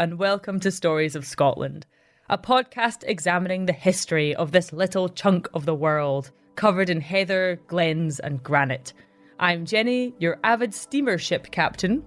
and welcome to Stories of Scotland, a podcast examining the history of this little chunk of the world, covered in heather, glens, and granite. I'm Jenny, your avid steamer ship captain.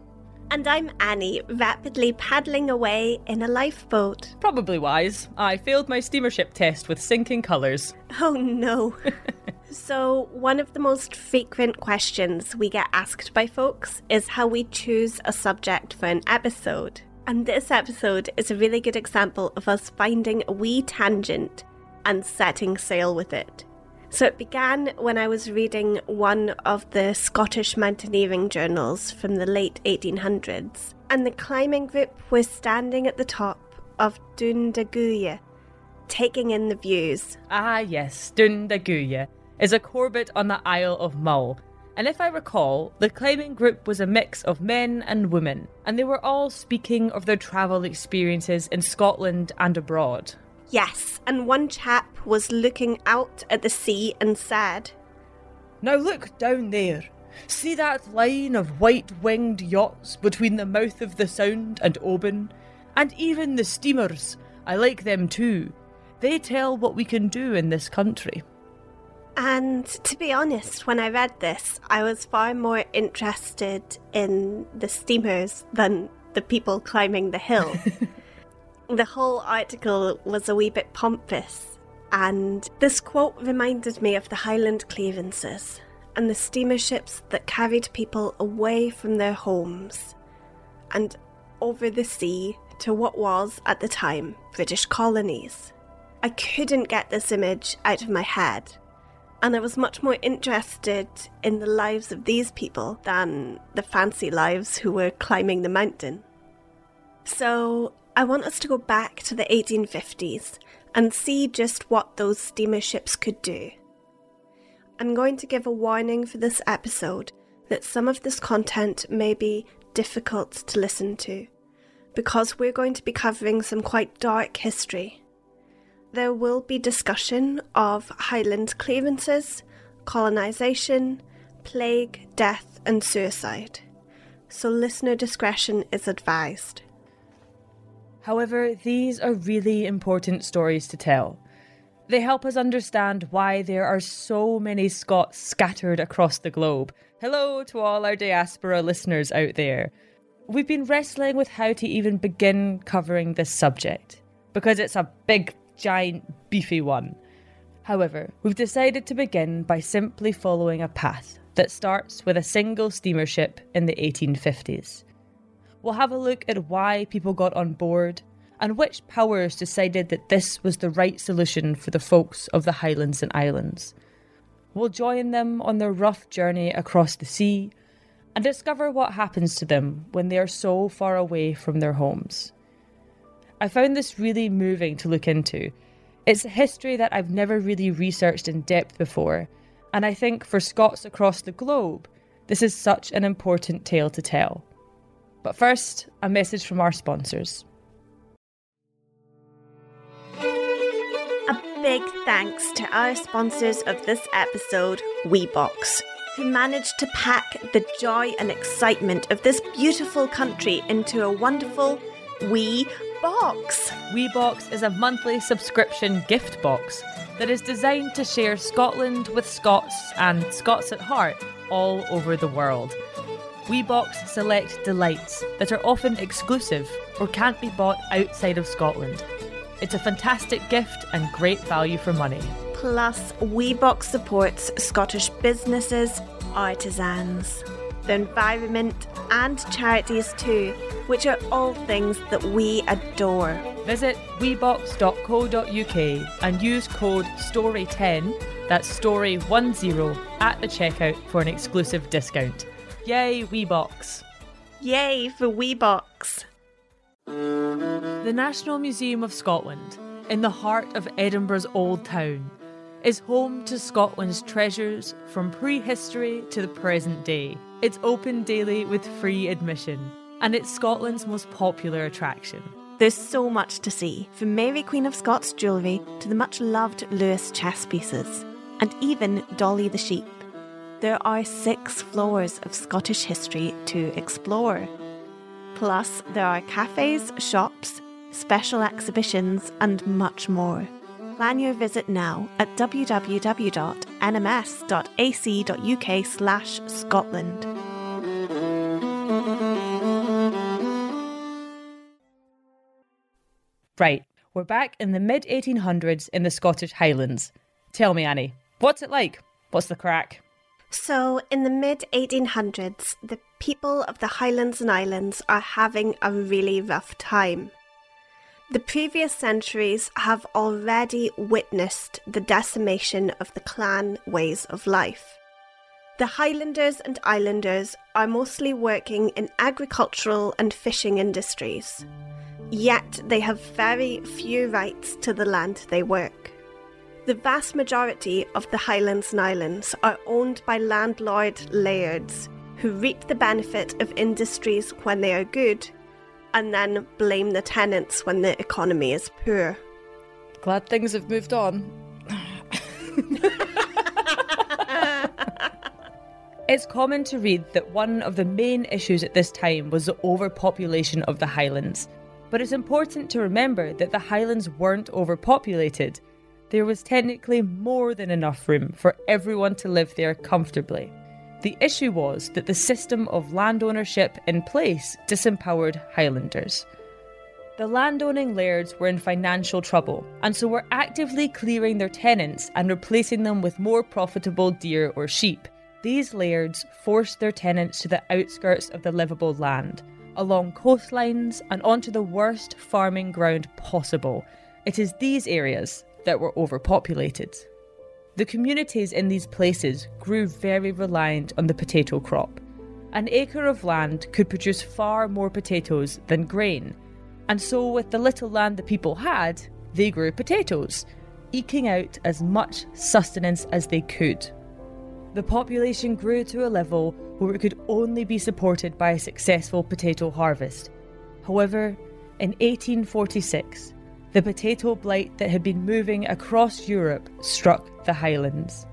And I'm Annie, rapidly paddling away in a lifeboat. Probably wise. I failed my steamership test with sinking colours. Oh no. so, one of the most frequent questions we get asked by folks is how we choose a subject for an episode. And this episode is a really good example of us finding a wee tangent and setting sail with it. So it began when I was reading one of the Scottish mountaineering journals from the late 1800s, and the climbing group was standing at the top of de taking in the views. Ah, yes, de is a Corbett on the Isle of Mull. And if I recall, the climbing group was a mix of men and women, and they were all speaking of their travel experiences in Scotland and abroad. Yes, and one chap was looking out at the sea and said, Now look down there. See that line of white winged yachts between the mouth of the Sound and Oban? And even the steamers. I like them too. They tell what we can do in this country. And to be honest, when I read this, I was far more interested in the steamers than the people climbing the hill. the whole article was a wee bit pompous, and this quote reminded me of the Highland clearances and the steamer ships that carried people away from their homes and over the sea to what was, at the time, British colonies. I couldn't get this image out of my head, and I was much more interested in the lives of these people than the fancy lives who were climbing the mountain. So I want us to go back to the 1850s and see just what those steamer ships could do. I'm going to give a warning for this episode that some of this content may be difficult to listen to because we're going to be covering some quite dark history. There will be discussion of Highland clearances, colonisation, plague, death, and suicide. So listener discretion is advised. However, these are really important stories to tell. They help us understand why there are so many Scots scattered across the globe. Hello to all our diaspora listeners out there. We've been wrestling with how to even begin covering this subject, because it's a big, giant, beefy one. However, we've decided to begin by simply following a path that starts with a single steamer ship in the 1850s. We'll have a look at why people got on board and which powers decided that this was the right solution for the folks of the Highlands and Islands. We'll join them on their rough journey across the sea and discover what happens to them when they are so far away from their homes. I found this really moving to look into. It's a history that I've never really researched in depth before, and I think for Scots across the globe, this is such an important tale to tell. But first, a message from our sponsors. A big thanks to our sponsors of this episode, WeBox, who managed to pack the joy and excitement of this beautiful country into a wonderful wee box. WeBox is a monthly subscription gift box that is designed to share Scotland with Scots and Scots at heart all over the world. WeBox select delights that are often exclusive or can't be bought outside of Scotland. It's a fantastic gift and great value for money. Plus, WeBox supports Scottish businesses, artisans, the environment, and charities too, which are all things that we adore. Visit webox.co.uk and use code STORY10, that's STORY10, at the checkout for an exclusive discount. Yay, WeBox! Yay for WeBox! The National Museum of Scotland, in the heart of Edinburgh's Old Town, is home to Scotland's treasures from prehistory to the present day. It's open daily with free admission, and it's Scotland's most popular attraction. There's so much to see, from Mary Queen of Scots jewellery to the much loved Lewis chess pieces, and even Dolly the sheep. There are six floors of Scottish history to explore. Plus, there are cafes, shops, special exhibitions, and much more. Plan your visit now at www.nms.ac.uk slash Scotland. Right, we're back in the mid 1800s in the Scottish Highlands. Tell me, Annie, what's it like? What's the crack? So, in the mid 1800s, the people of the Highlands and Islands are having a really rough time. The previous centuries have already witnessed the decimation of the clan ways of life. The Highlanders and Islanders are mostly working in agricultural and fishing industries, yet they have very few rights to the land they work. The vast majority of the Highlands and Islands are owned by landlord lairds who reap the benefit of industries when they are good and then blame the tenants when the economy is poor. Glad things have moved on. it's common to read that one of the main issues at this time was the overpopulation of the Highlands. But it's important to remember that the Highlands weren't overpopulated. There was technically more than enough room for everyone to live there comfortably. The issue was that the system of land ownership in place disempowered Highlanders. The landowning lairds were in financial trouble, and so were actively clearing their tenants and replacing them with more profitable deer or sheep. These lairds forced their tenants to the outskirts of the livable land, along coastlines and onto the worst farming ground possible. It is these areas that were overpopulated. The communities in these places grew very reliant on the potato crop. An acre of land could produce far more potatoes than grain, and so, with the little land the people had, they grew potatoes, eking out as much sustenance as they could. The population grew to a level where it could only be supported by a successful potato harvest. However, in 1846, the potato blight that had been moving across Europe struck the Highlands.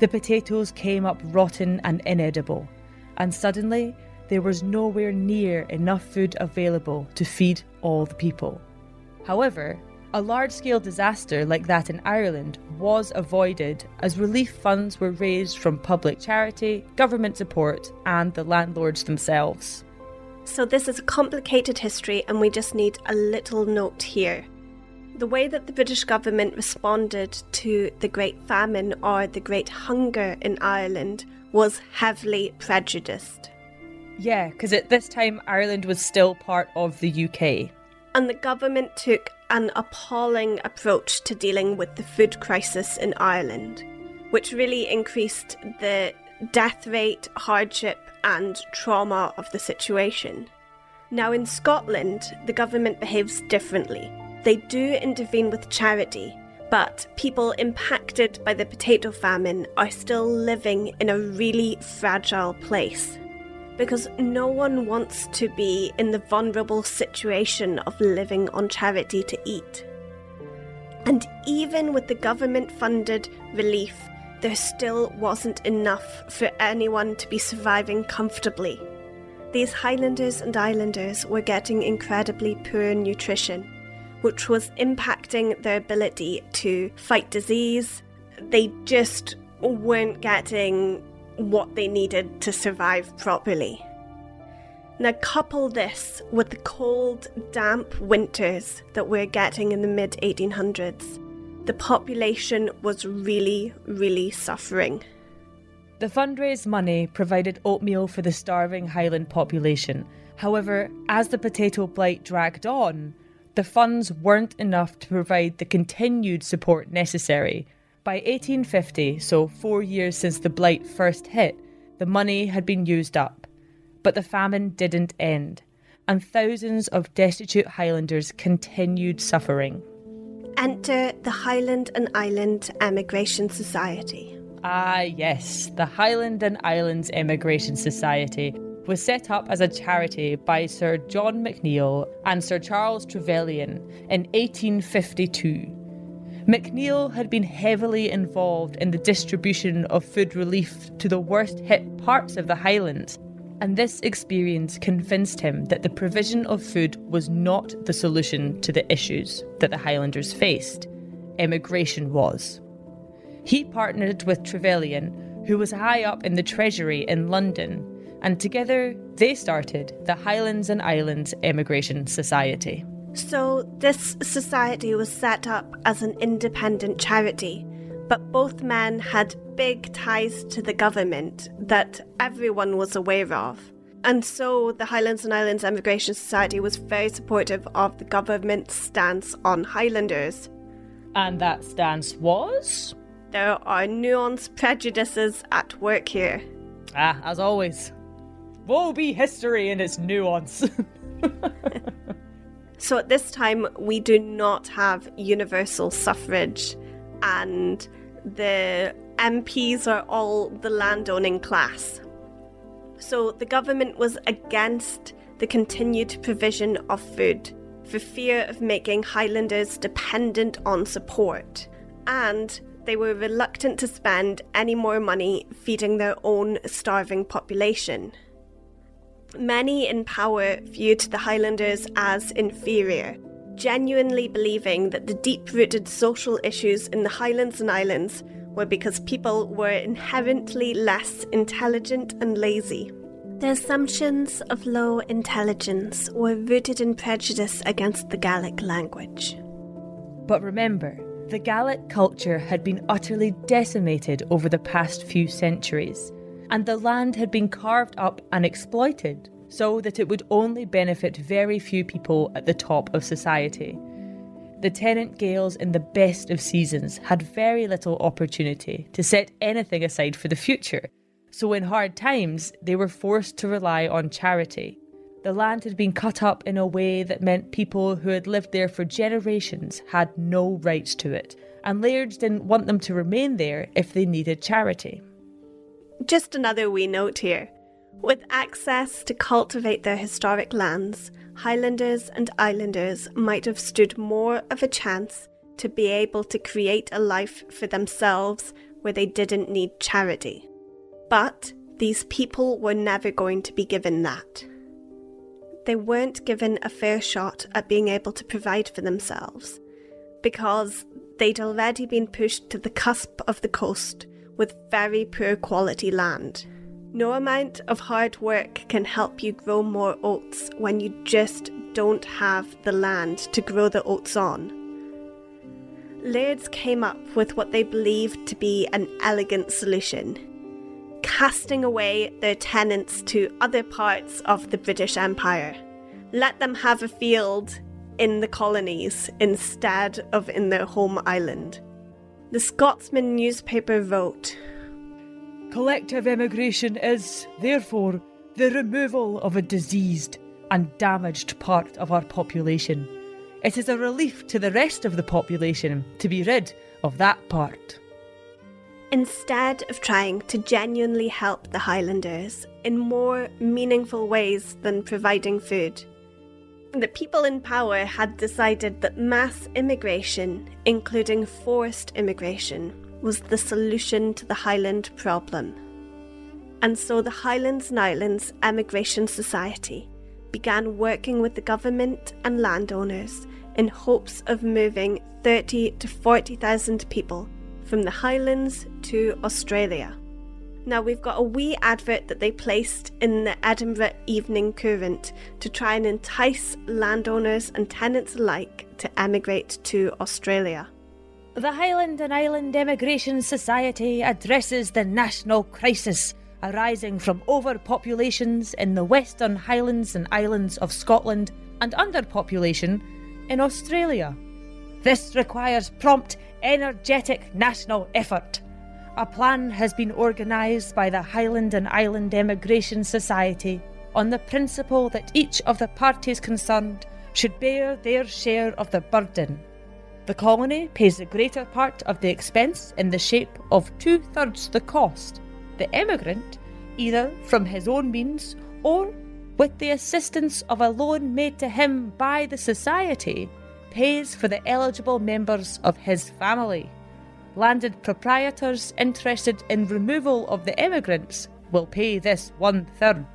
The potatoes came up rotten and inedible, and suddenly there was nowhere near enough food available to feed all the people. However, a large scale disaster like that in Ireland was avoided as relief funds were raised from public charity, government support, and the landlords themselves. So, this is a complicated history, and we just need a little note here the way that the British government responded to the Great Famine or the Great Hunger in Ireland was heavily prejudiced. Yeah, because at this time Ireland was still part of the UK. And the government took an appalling approach to dealing with the food crisis in Ireland, which really increased the death rate, hardship, and trauma of the situation. Now, in Scotland, the government behaves differently. They do intervene with charity, but people impacted by the potato famine are still living in a really fragile place. Because no one wants to be in the vulnerable situation of living on charity to eat. And even with the government funded relief, there still wasn't enough for anyone to be surviving comfortably. These Highlanders and Islanders were getting incredibly poor nutrition which was impacting their ability to fight disease. They just weren't getting what they needed to survive properly. Now, couple this with the cold, damp winters that we're getting in the mid 1800s. The population was really, really suffering. The fundraised money provided oatmeal for the starving Highland population. However, as the potato blight dragged on, the funds weren't enough to provide the continued support necessary. By 1850, so four years since the blight first hit, the money had been used up. But the famine didn't end, and thousands of destitute Highlanders continued suffering. Enter the Highland and Island Emigration Society. Ah, yes, the Highland and Islands Emigration Society, was set up as a charity by Sir John McNeill and Sir Charles Trevelyan in 1852. McNeill had been heavily involved in the distribution of food relief to the worst hit parts of the Highlands. And this experience convinced him that the provision of food was not the solution to the issues that the Highlanders faced. Immigration was. He partnered with Trevelyan, who was high up in the Treasury in London, and together they started the Highlands and Islands Emigration Society. So, this society was set up as an independent charity, but both men had big ties to the government that everyone was aware of. And so, the Highlands and Islands Emigration Society was very supportive of the government's stance on Highlanders. And that stance was? There are nuanced prejudices at work here. Ah, as always. Woe be history in its nuance. So at this time, we do not have universal suffrage, and the MPs are all the landowning class. So the government was against the continued provision of food for fear of making Highlanders dependent on support, and they were reluctant to spend any more money feeding their own starving population. Many in power viewed the Highlanders as inferior, genuinely believing that the deep rooted social issues in the Highlands and Islands were because people were inherently less intelligent and lazy. The assumptions of low intelligence were rooted in prejudice against the Gaelic language. But remember, the Gaelic culture had been utterly decimated over the past few centuries and the land had been carved up and exploited so that it would only benefit very few people at the top of society. The tenant Gaels in the best of seasons had very little opportunity to set anything aside for the future, so in hard times they were forced to rely on charity. The land had been cut up in a way that meant people who had lived there for generations had no rights to it, and lairds didn't want them to remain there if they needed charity. Just another wee note here. With access to cultivate their historic lands, Highlanders and Islanders might have stood more of a chance to be able to create a life for themselves where they didn't need charity. But these people were never going to be given that. They weren't given a fair shot at being able to provide for themselves because they'd already been pushed to the cusp of the coast with very poor quality land. No amount of hard work can help you grow more oats when you just don't have the land to grow the oats on. Lairds came up with what they believed to be an elegant solution casting away their tenants to other parts of the British Empire. Let them have a field in the colonies instead of in their home island. The Scotsman newspaper wrote Collective emigration is, therefore, the removal of a diseased and damaged part of our population. It is a relief to the rest of the population to be rid of that part. Instead of trying to genuinely help the Highlanders in more meaningful ways than providing food, the people in power had decided that mass immigration, including forced immigration, was the solution to the Highland problem. And so the Highlands and Islands Emigration Society began working with the government and landowners in hopes of moving 30 to 40,000 people from the Highlands to Australia. Now, we've got a wee advert that they placed in the Edinburgh Evening Courant to try and entice landowners and tenants alike to emigrate to Australia. The Highland and Island Emigration Society addresses the national crisis arising from overpopulations in the Western Highlands and Islands of Scotland and underpopulation in Australia. This requires prompt, energetic national effort a plan has been organised by the Highland and Island Emigration Society on the principle that each of the parties concerned should bear their share of the burden. The colony pays the greater part of the expense in the shape of two thirds the cost. The emigrant, either from his own means or with the assistance of a loan made to him by the society, pays for the eligible members of his family landed proprietors interested in removal of the emigrants will pay this one third.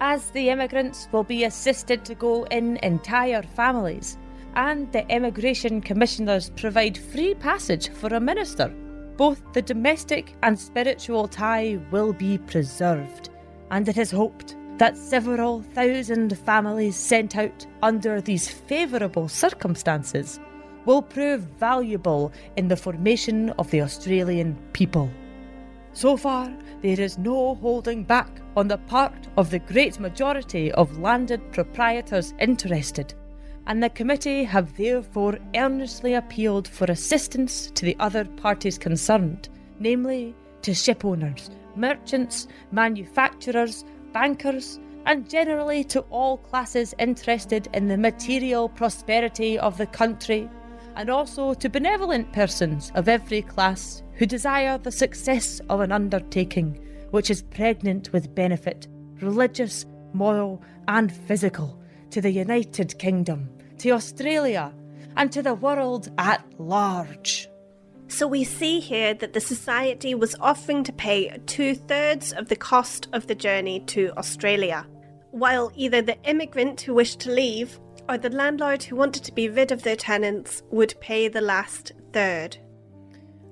as the emigrants will be assisted to go in entire families, and the immigration commissioners provide free passage for a minister. Both the domestic and spiritual tie will be preserved, and it is hoped that several thousand families sent out under these favourable circumstances will prove valuable in the formation of the Australian people. So far, there is no holding back on the part of the great majority of landed proprietors interested, and the committee have therefore earnestly appealed for assistance to the other parties concerned, namely to shipowners, merchants, manufacturers, bankers, and generally to all classes interested in the material prosperity of the country, and also to benevolent persons of every class who desire the success of an undertaking which is pregnant with benefit, religious, moral, and physical, to the United Kingdom, to Australia, and to the world at large. So we see here that the Society was offering to pay two thirds of the cost of the journey to Australia, while either the immigrant who wished to leave or the landlord who wanted to be rid of their tenants would pay the last third.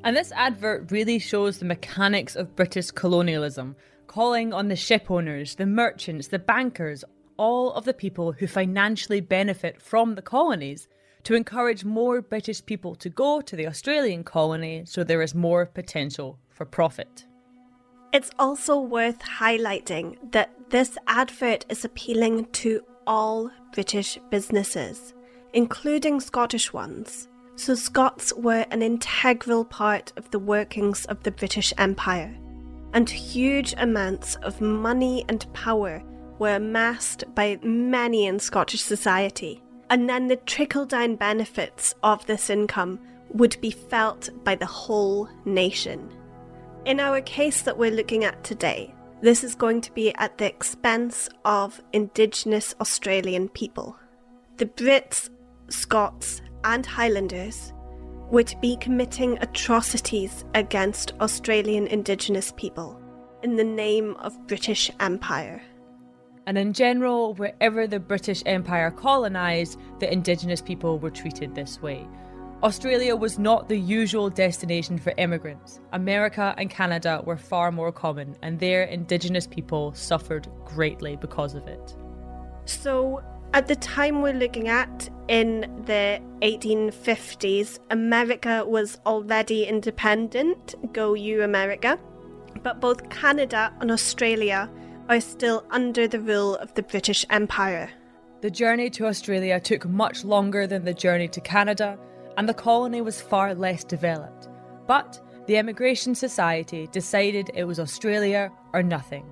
And this advert really shows the mechanics of British colonialism, calling on the ship owners, the merchants, the bankers, all of the people who financially benefit from the colonies to encourage more British people to go to the Australian colony so there is more potential for profit. It's also worth highlighting that this advert is appealing to all British businesses, including Scottish ones. So, Scots were an integral part of the workings of the British Empire, and huge amounts of money and power were amassed by many in Scottish society and then the trickle down benefits of this income would be felt by the whole nation. In our case that we're looking at today, this is going to be at the expense of Indigenous Australian people. The Brits, Scots, and Highlanders would be committing atrocities against Australian Indigenous people in the name of British Empire and in general, wherever the British Empire colonised, the indigenous people were treated this way. Australia was not the usual destination for immigrants. America and Canada were far more common, and their indigenous people suffered greatly because of it. So, at the time we're looking at, in the 1850s, America was already independent. Go you, America. But both Canada and Australia are still under the rule of the British Empire. The journey to Australia took much longer than the journey to Canada, and the colony was far less developed. But the Emigration Society decided it was Australia or nothing.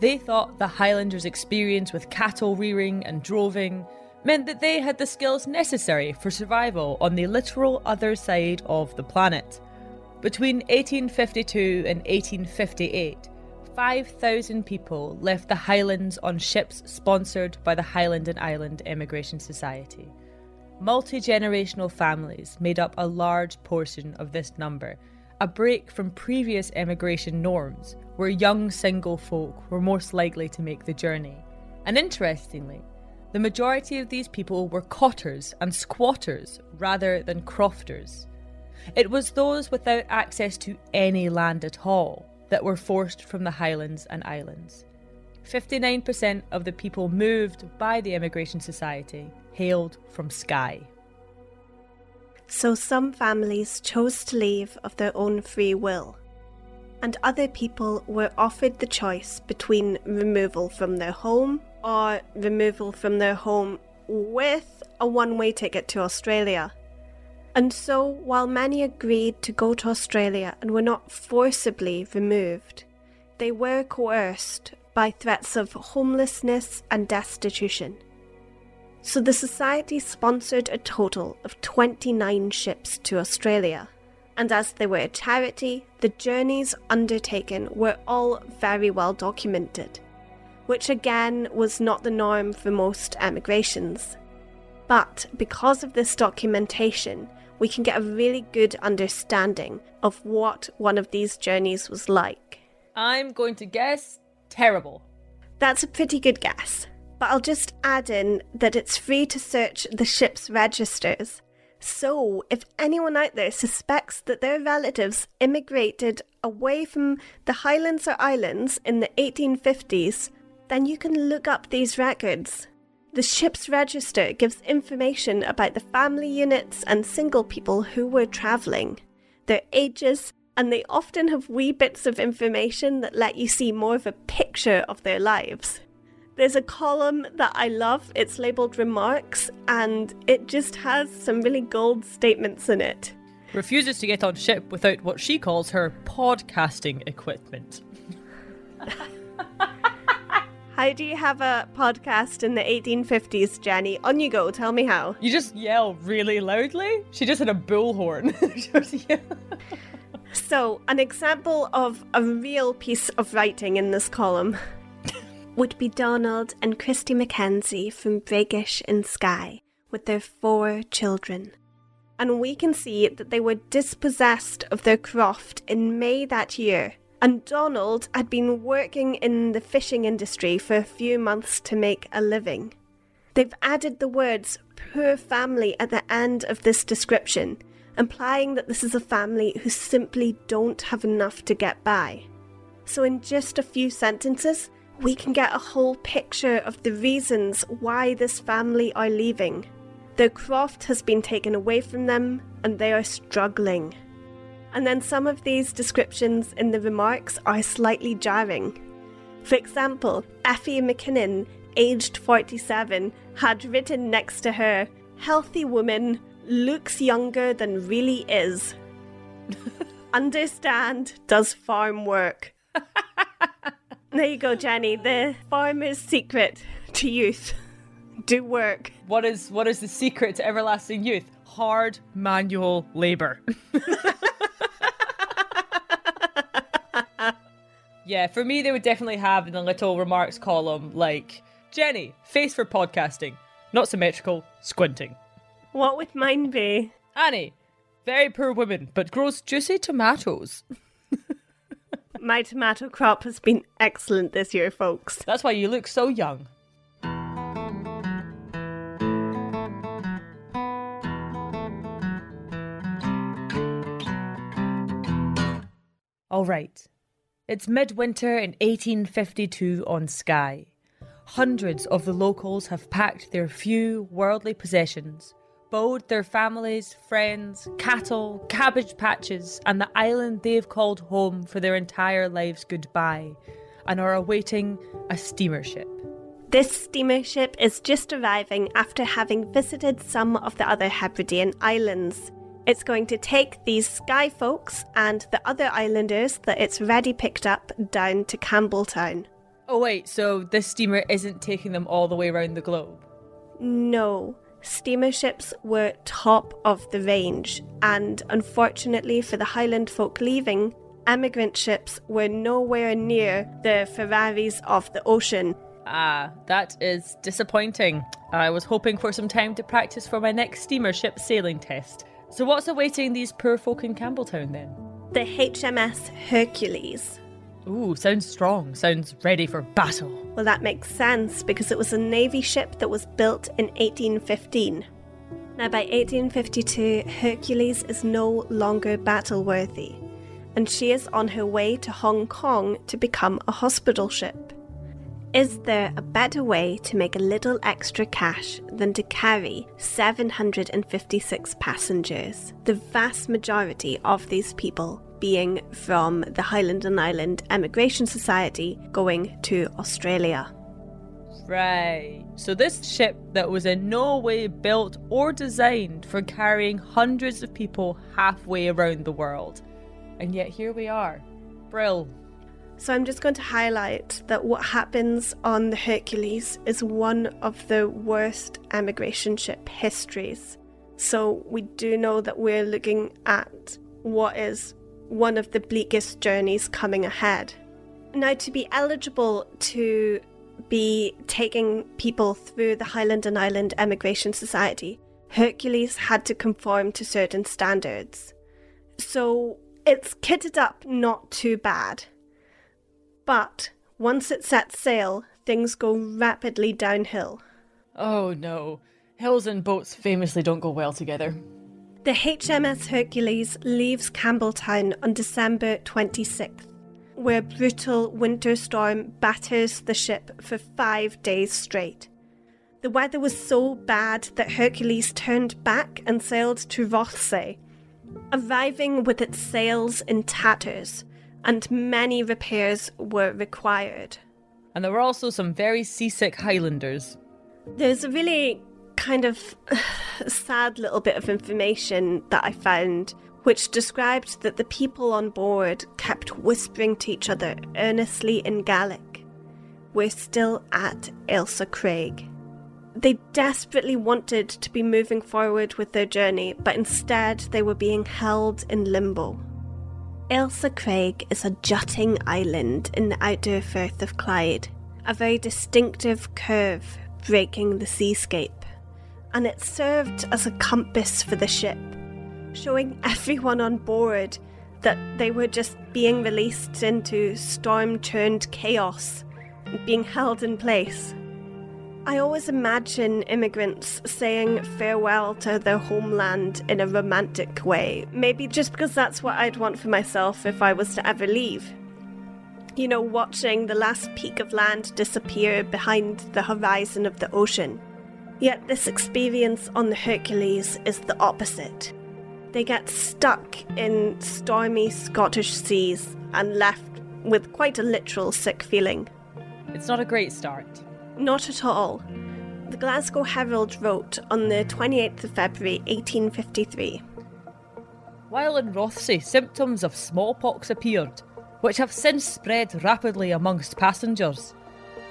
They thought the Highlanders' experience with cattle rearing and droving meant that they had the skills necessary for survival on the literal other side of the planet. Between 1852 and 1858, 5,000 people left the Highlands on ships sponsored by the Highland and Island Emigration Society. Multi generational families made up a large portion of this number, a break from previous emigration norms, where young single folk were most likely to make the journey. And interestingly, the majority of these people were cotters and squatters rather than crofters. It was those without access to any land at all that were forced from the Highlands and Islands. 59% of the people moved by the Immigration Society hailed from Skye. So some families chose to leave of their own free will, and other people were offered the choice between removal from their home or removal from their home with a one way ticket to Australia. And so, while many agreed to go to Australia and were not forcibly removed, they were coerced by threats of homelessness and destitution. So the Society sponsored a total of 29 ships to Australia. And as they were a charity, the journeys undertaken were all very well documented, which again was not the norm for most emigrations. But because of this documentation, we can get a really good understanding of what one of these journeys was like. I'm going to guess terrible. That's a pretty good guess. But I'll just add in that it's free to search the ship's registers. So, if anyone out there suspects that their relatives immigrated away from the Highlands or Islands in the 1850s, then you can look up these records. The ship's register gives information about the family units and single people who were travelling, their ages, and they often have wee bits of information that let you see more of a picture of their lives. There's a column that I love, it's labeled Remarks, and it just has some really gold statements in it. Refuses to get on ship without what she calls her podcasting equipment. How do you have a podcast in the 1850s, Jenny? On you go, tell me how. You just yell really loudly? She just had a bullhorn. so, an example of a real piece of writing in this column would be Donald and Christy Mackenzie from Breakish in Skye with their four children. And we can see that they were dispossessed of their croft in May that year. And Donald had been working in the fishing industry for a few months to make a living. They've added the words poor family at the end of this description, implying that this is a family who simply don't have enough to get by. So, in just a few sentences, we can get a whole picture of the reasons why this family are leaving. Their craft has been taken away from them and they are struggling. And then some of these descriptions in the remarks are slightly jarring. For example, Effie McKinnon, aged 47, had written next to her, Healthy woman, looks younger than really is. Understand, does farm work. There you go, Jenny. The farmer's secret to youth. Do work. What is what is the secret to everlasting youth? Hard manual labor. yeah, for me they would definitely have in the little remarks column like Jenny, face for podcasting, not symmetrical, squinting. What would mine be? Annie, very poor woman, but grows juicy tomatoes. My tomato crop has been excellent this year, folks. That's why you look so young. All right. It's midwinter in 1852 on Skye. Hundreds of the locals have packed their few worldly possessions bowed their families, friends, cattle, cabbage patches, and the island they've called home for their entire lives goodbye, and are awaiting a steamer ship. This steamer ship is just arriving after having visited some of the other Hebridean islands. It's going to take these Skye folks and the other islanders that it's ready picked up down to Campbeltown. Oh, wait, so this steamer isn't taking them all the way around the globe? No steamer ships were top of the range, and unfortunately for the Highland folk leaving, emigrant ships were nowhere near the Ferraris of the ocean. Ah, that is disappointing. I was hoping for some time to practice for my next steamer ship sailing test. So, what's awaiting these poor folk in Campbeltown then? The HMS Hercules. Ooh, sounds strong. Sounds ready for battle. Well, that makes sense because it was a Navy ship that was built in 1815. Now, by 1852, Hercules is no longer battle worthy, and she is on her way to Hong Kong to become a hospital ship. Is there a better way to make a little extra cash than to carry 756 passengers? The vast majority of these people being from the Highland and Island Emigration Society going to Australia. Right. So, this ship that was in no way built or designed for carrying hundreds of people halfway around the world. And yet, here we are. Brill. So, I'm just going to highlight that what happens on the Hercules is one of the worst emigration ship histories. So, we do know that we're looking at what is one of the bleakest journeys coming ahead. Now, to be eligible to be taking people through the Highland and Island Emigration Society, Hercules had to conform to certain standards. So it's kitted up not too bad. But once it sets sail, things go rapidly downhill. Oh no. Hills and boats famously don't go well together. The HMS Hercules leaves Campbeltown on December 26th, where a brutal winter storm batters the ship for five days straight. The weather was so bad that Hercules turned back and sailed to Rothesay, arriving with its sails in tatters, and many repairs were required. And there were also some very seasick Highlanders. There's a really kind of sad little bit of information that I found which described that the people on board kept whispering to each other earnestly in Gaelic. We're still at Ailsa Craig. They desperately wanted to be moving forward with their journey, but instead they were being held in limbo. Ailsa Craig is a jutting island in the outdoor Firth of Clyde, a very distinctive curve breaking the seascape, and it served as a compass for the ship, showing everyone on board that they were just being released into storm churned chaos being held in place. I always imagine immigrants saying farewell to their homeland in a romantic way, maybe just because that's what I'd want for myself if I was to ever leave. You know, watching the last peak of land disappear behind the horizon of the ocean. Yet this experience on the Hercules is the opposite. They get stuck in stormy Scottish seas and left with quite a literal sick feeling. It's not a great start. Not at all. The Glasgow Herald wrote on the 28th of February 1853 While in Rothesay, symptoms of smallpox appeared, which have since spread rapidly amongst passengers.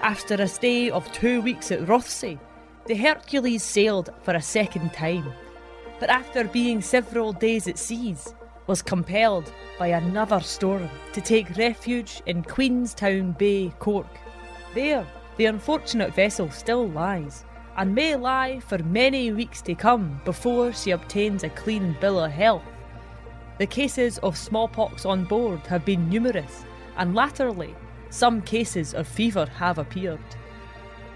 After a stay of two weeks at Rothesay, the Hercules sailed for a second time, but after being several days at seas, was compelled by another storm to take refuge in Queenstown Bay, Cork. There, the unfortunate vessel still lies, and may lie for many weeks to come before she obtains a clean bill of health. The cases of smallpox on board have been numerous, and latterly, some cases of fever have appeared.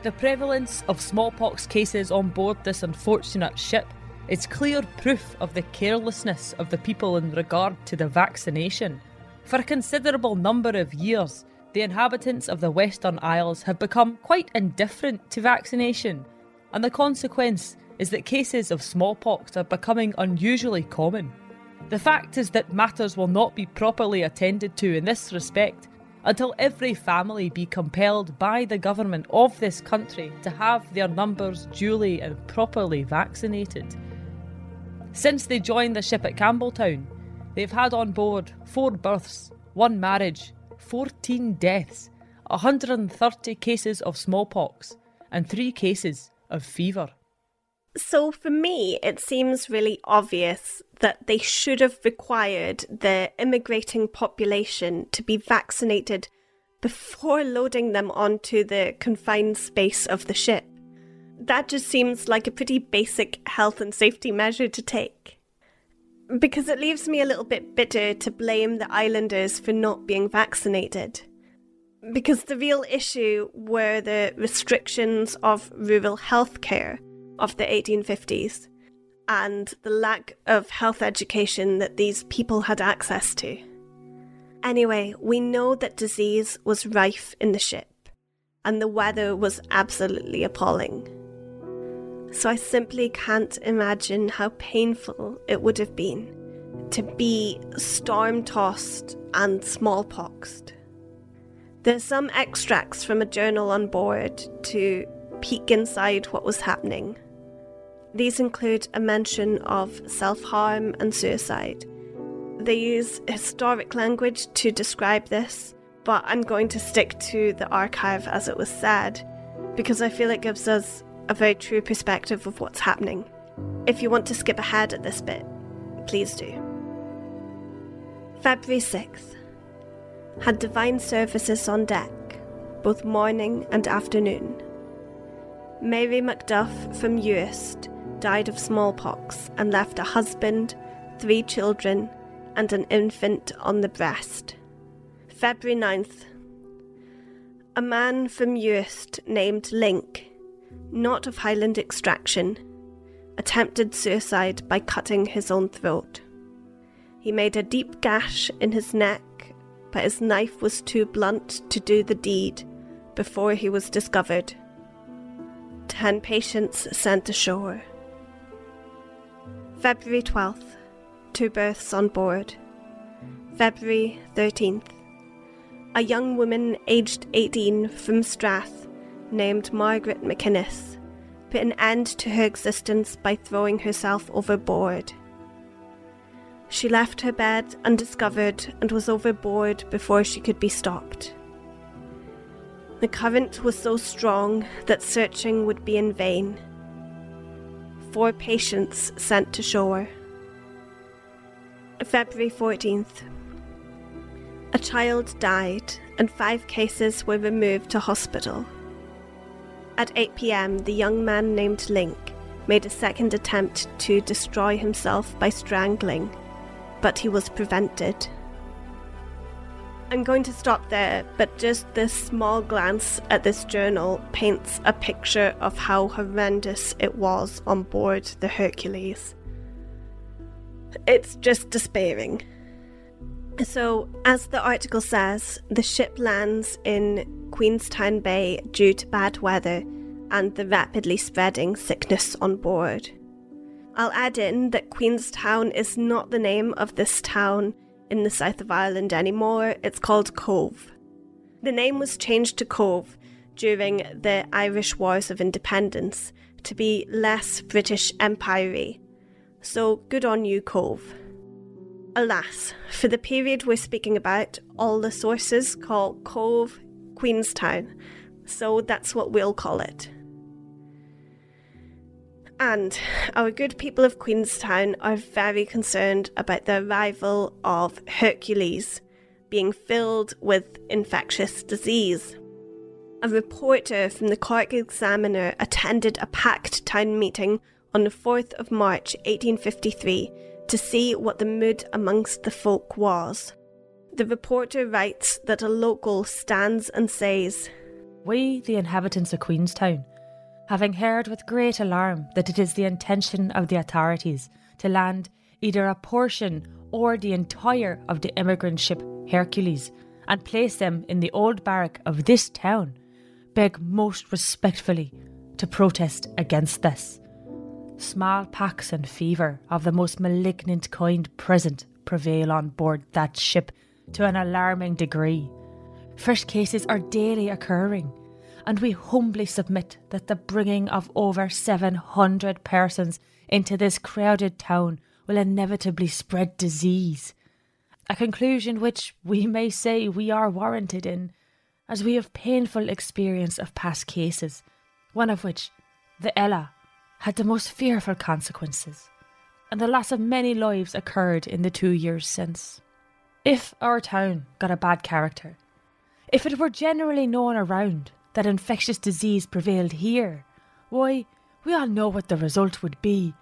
The prevalence of smallpox cases on board this unfortunate ship is clear proof of the carelessness of the people in regard to the vaccination. For a considerable number of years, the inhabitants of the Western Isles have become quite indifferent to vaccination, and the consequence is that cases of smallpox are becoming unusually common. The fact is that matters will not be properly attended to in this respect until every family be compelled by the government of this country to have their numbers duly and properly vaccinated. Since they joined the ship at Campbeltown, they've had on board four births, one marriage, 14 deaths, 130 cases of smallpox, and three cases of fever. So, for me, it seems really obvious that they should have required the immigrating population to be vaccinated before loading them onto the confined space of the ship. That just seems like a pretty basic health and safety measure to take. Because it leaves me a little bit bitter to blame the islanders for not being vaccinated. Because the real issue were the restrictions of rural healthcare of the 1850s and the lack of health education that these people had access to. Anyway, we know that disease was rife in the ship, and the weather was absolutely appalling. So I simply can't imagine how painful it would have been to be storm tossed and smallpoxed. There's some extracts from a journal on board to peek inside what was happening. These include a mention of self harm and suicide. They use historic language to describe this, but I'm going to stick to the archive as it was said because I feel it gives us a very true perspective of what's happening. If you want to skip ahead at this bit, please do. February 6th. Had divine services on deck, both morning and afternoon. Mary Macduff from Uist died of smallpox and left a husband, three children, and an infant on the breast. February 9th. A man from Uist named Link, not of Highland extraction, attempted suicide by cutting his own throat. He made a deep gash in his neck, but his knife was too blunt to do the deed before he was discovered. Ten patients sent ashore. February 12th, two births on board. February 13th, a young woman aged 18 from Strath, named Margaret McInnes, put an end to her existence by throwing herself overboard. She left her bed undiscovered and was overboard before she could be stopped. The current was so strong that searching would be in vain. Four patients sent to shore. February 14th. A child died and five cases were removed to hospital. At 8 pm, the young man named Link made a second attempt to destroy himself by strangling, but he was prevented. I'm going to stop there, but just this small glance at this journal paints a picture of how horrendous it was on board the Hercules. It's just despairing. So, as the article says, the ship lands in Queenstown Bay due to bad weather and the rapidly spreading sickness on board. I'll add in that Queenstown is not the name of this town in the south of Ireland anymore, it's called Cobh. The name was changed to Cobh during the Irish Wars of Independence to be less British Empire. So good on you, Cobh. Alas, for the period we're speaking about, all the sources call Cobh Queenstown, so that's what we'll call it. And our good people of Queenstown are very concerned about the arrival of Hercules being filled with infectious disease. A reporter from the Cork Examiner attended a packed town meeting on the 4th of March 1853 to see what the mood amongst the folk was. The reporter writes that a local stands and says, We, the inhabitants of Queenstown, having heard with great alarm that it is the intention of the authorities to land either a portion or the entire of the immigrant ship Hercules and place them in the old barrack of this town, beg most respectfully to protest against this. Smallpox and fever of the most malignant kind present prevail on board that ship to an alarming degree. Fresh cases are daily occurring, and we humbly submit that the bringing of over 700 persons into this crowded town will inevitably spread disease. A conclusion which we may say we are warranted in, as we have painful experience of past cases, one of which, the Ella, had the most fearful consequences, and the loss of many lives occurred in the two years since. If our town got a bad character, if it were generally known around that infectious disease prevailed here, why, we all know what the result would be.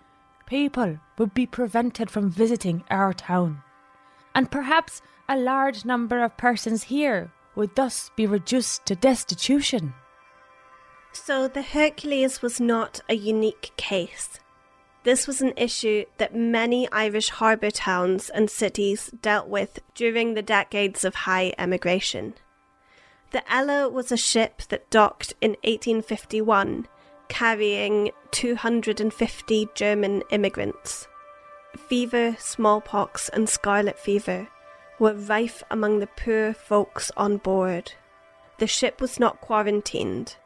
People would be prevented from visiting our town. And perhaps a large number of persons here would thus be reduced to destitution. So the Hercules was not a unique case. This was an issue that many Irish harbour towns and cities dealt with during the decades of high emigration. The Ella was a ship that docked in 1851, carrying 250 German immigrants. Fever, smallpox, and scarlet fever were rife among the poor folks on board. The ship was not quarantined,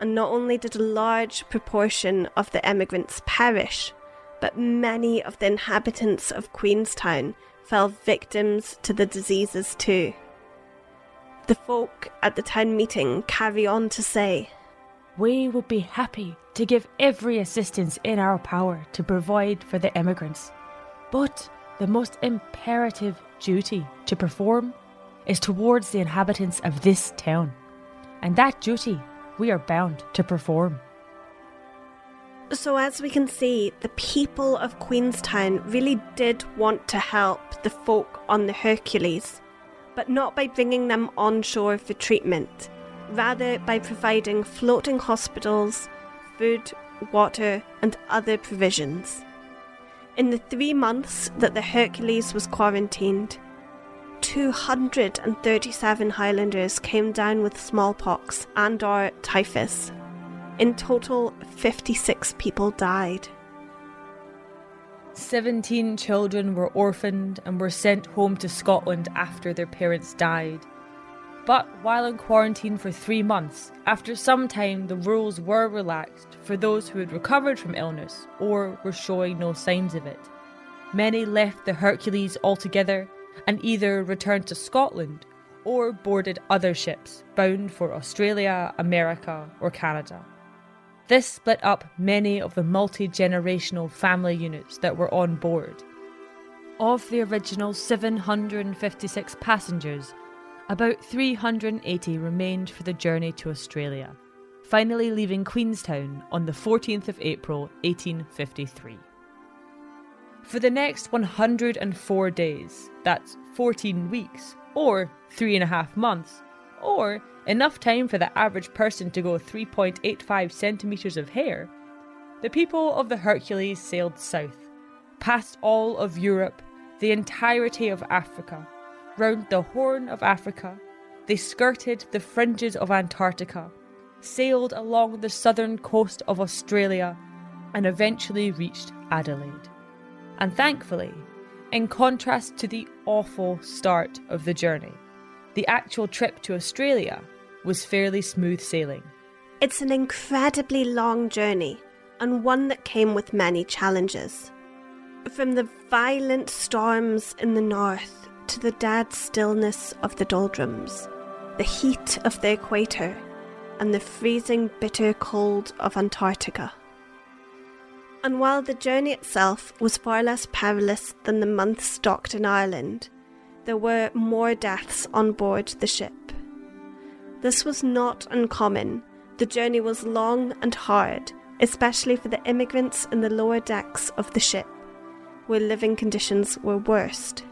and not only did a large proportion of the emigrants perish, but many of the inhabitants of Queenstown fell victims to the diseases too. The folk at the town meeting carry on to say, We would be happy to give every assistance in our power to provide for the emigrants, but the most imperative duty to perform is towards the inhabitants of this town, and that duty we are bound to perform. So, as we can see, the people of Queenstown really did want to help the folk on the Hercules, but not by bringing them onshore for treatment. rather by providing floating hospitals, food, water, and other provisions. In the three months that the Hercules was quarantined, 237 Highlanders came down with smallpox and or typhus. In total, 56 people died. 17 children were orphaned and were sent home to Scotland after their parents died. But while in quarantine for three months, after some time the rules were relaxed for those who had recovered from illness or were showing no signs of it. Many left the Hercules altogether and either returned to Scotland or boarded other ships bound for Australia, America, or Canada. This split up many of the multi generational family units that were on board. Of the original 756 passengers, about 380 remained for the journey to Australia, finally leaving Queenstown on the 14th of April 1853. For the next 104 days, that's 14 weeks, or three and a half months, or enough time for the average person to go 3.85 centimetres of hair, the people of the Hercules sailed south, past all of Europe, the entirety of Africa, round the Horn of Africa, they skirted the fringes of Antarctica, sailed along the southern coast of Australia, and eventually reached Adelaide. And thankfully, in contrast to the awful start of the journey, the actual trip to Australia was fairly smooth sailing. It's an incredibly long journey, and one that came with many challenges. From the violent storms in the north to the dead stillness of the doldrums, the heat of the equator, and the freezing bitter cold of Antarctica. And while the journey itself was far less perilous than the months docked in Ireland, there were more deaths on board the ship. This was not uncommon. The journey was long and hard, especially for the immigrants in the lower decks of the ship, where living conditions were worst.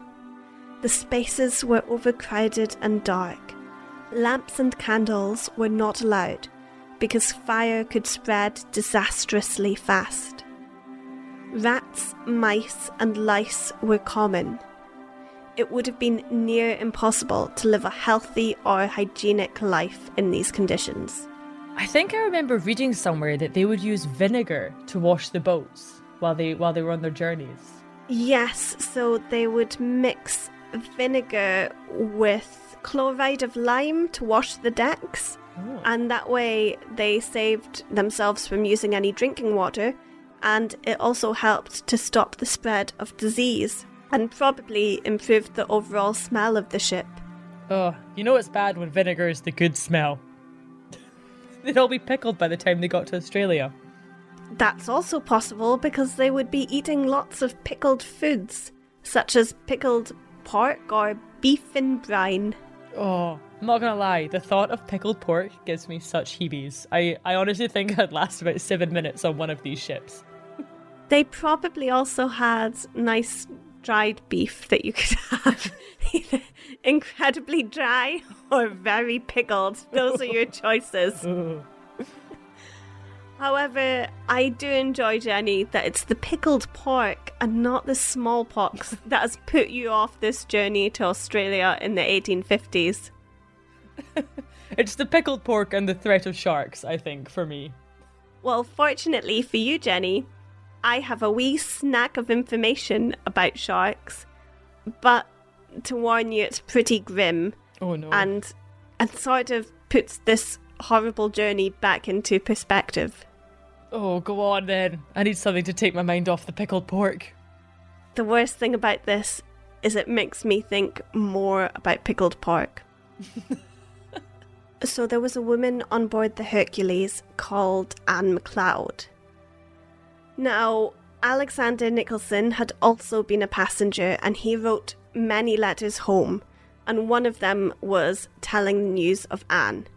The spaces were overcrowded and dark. Lamps and candles were not allowed because fire could spread disastrously fast. Rats, mice, and lice were common. It would have been near impossible to live a healthy or hygienic life in these conditions. I think I remember reading somewhere that they would use vinegar to wash the boats while they while they were on their journeys. Yes, so they would mix vinegar with chloride of lime to wash the decks, Oh. and that way they saved themselves from using any drinking water, and it also helped to stop the spread of disease and probably improved the overall smell of the ship. Oh, you know it's bad when vinegar is the good smell. They'd all be pickled by the time they got to Australia. That's also possible because they would be eating lots of pickled foods, such as pickled pork or beef in brine. Oh, I'm not gonna lie, the thought of pickled pork gives me such heebies. I, I honestly think I'd last about seven minutes on one of these ships. They probably also had nice dried beef that you could have. Either incredibly dry or very pickled. Those are your choices. Mm. However, I do enjoy, Jenny, that it's the pickled pork and not the smallpox that has put you off this journey to Australia in the 1850s. It's the pickled pork and the threat of sharks, I think, for me. Well, fortunately for you, Jenny, I have a wee snack of information about sharks, but to warn you, it's pretty grim Oh no. and and sort of puts this horrible journey back into perspective. oh, go on then. I need something to take my mind off the pickled pork. The worst thing about this is it makes me think more about pickled pork. so there was a woman on board the Hercules called Anne MacLeod. Now, Alexander Nicholson had also been a passenger and he wrote many letters home, and one of them was telling the news of Anne.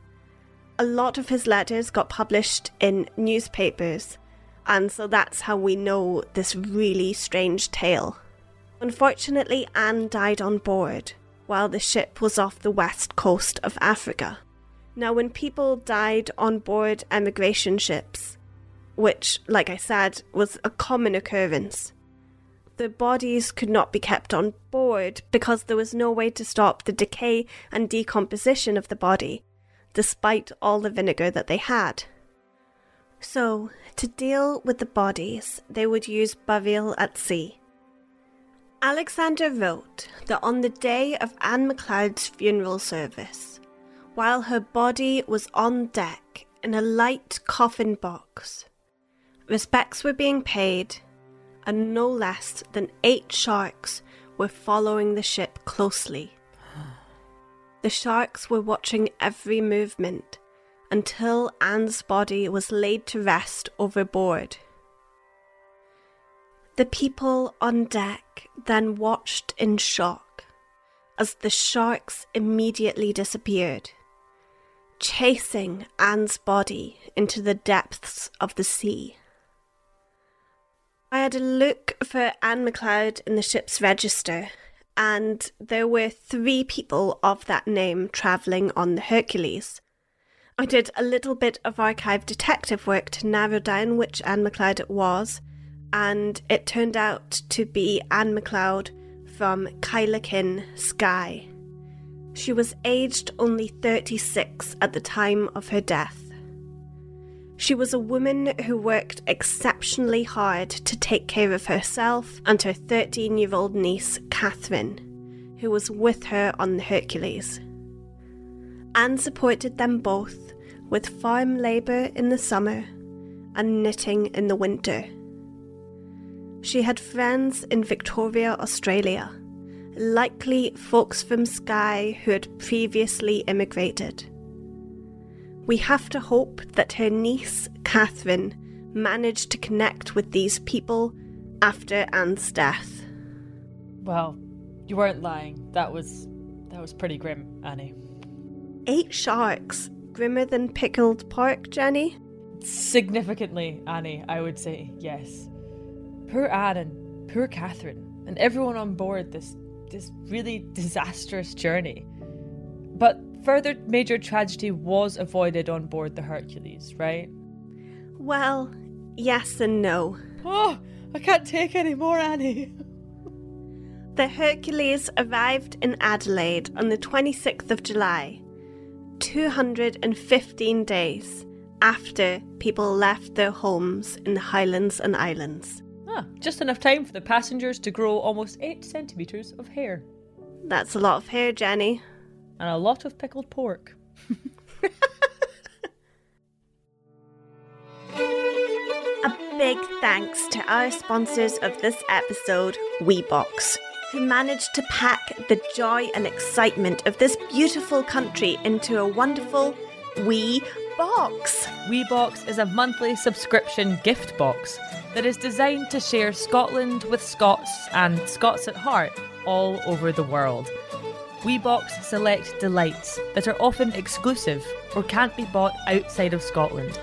A lot of his letters got published in newspapers, and so that's how we know this really strange tale. Unfortunately, Anne died on board while the ship was off the west coast of Africa. Now, when people died on board emigration ships, which, like I said, was a common occurrence, the bodies could not be kept on board because there was no way to stop the decay and decomposition of the body, despite all the vinegar that they had. So, to deal with the bodies, they would use burial at sea. Alexander wrote that on the day of Anne MacLeod's funeral service, while her body was on deck in a light coffin box, respects were being paid, and no less than eight sharks were following the ship closely. The sharks were watching every movement until Anne's body was laid to rest overboard. The people on deck then watched in shock as the sharks immediately disappeared, chasing Anne's body into the depths of the sea. I had a look for Anne McLeod in the ship's register, and there were three people of that name travelling on the Hercules. I did a little bit of archive detective work to narrow down which Anne McLeod it was, and it turned out to be Anne McLeod from Kyleakin, Skye. She was aged only 36 at the time of her death. She was a woman who worked exceptionally hard to take care of herself and her 13 year old niece, Catherine, who was with her on the Hercules. Anne supported them both with farm labour in the summer and knitting in the winter. She had friends in Victoria, Australia, likely folks from Skye who had previously immigrated. We have to hope that her niece, Catherine, managed to connect with these people after Anne's death. Well, you weren't lying. That was that was pretty grim, Annie. Eight sharks. Grimmer than pickled pork, Jenny? Significantly, Annie, I would say, yes. Poor Anne and poor Catherine, and everyone on board this this really disastrous journey. But further major tragedy was avoided on board the Hercules, right? Well, yes and no. Oh, I can't take any more, Annie. The Hercules arrived in Adelaide on the 26th of July, 215 days after people left their homes in the Highlands and Islands. Ah, just enough time for the passengers to grow almost 8 centimetres of hair. That's a lot of hair, Jenny. And a lot of pickled pork. a big thanks to our sponsors of this episode, WeBox who managed to pack the joy and excitement of this beautiful country into a wonderful wee box. WeBox is a monthly subscription gift box that is designed to share Scotland with Scots and Scots at heart all over the world. WeBox select delights that are often exclusive or can't be bought outside of Scotland.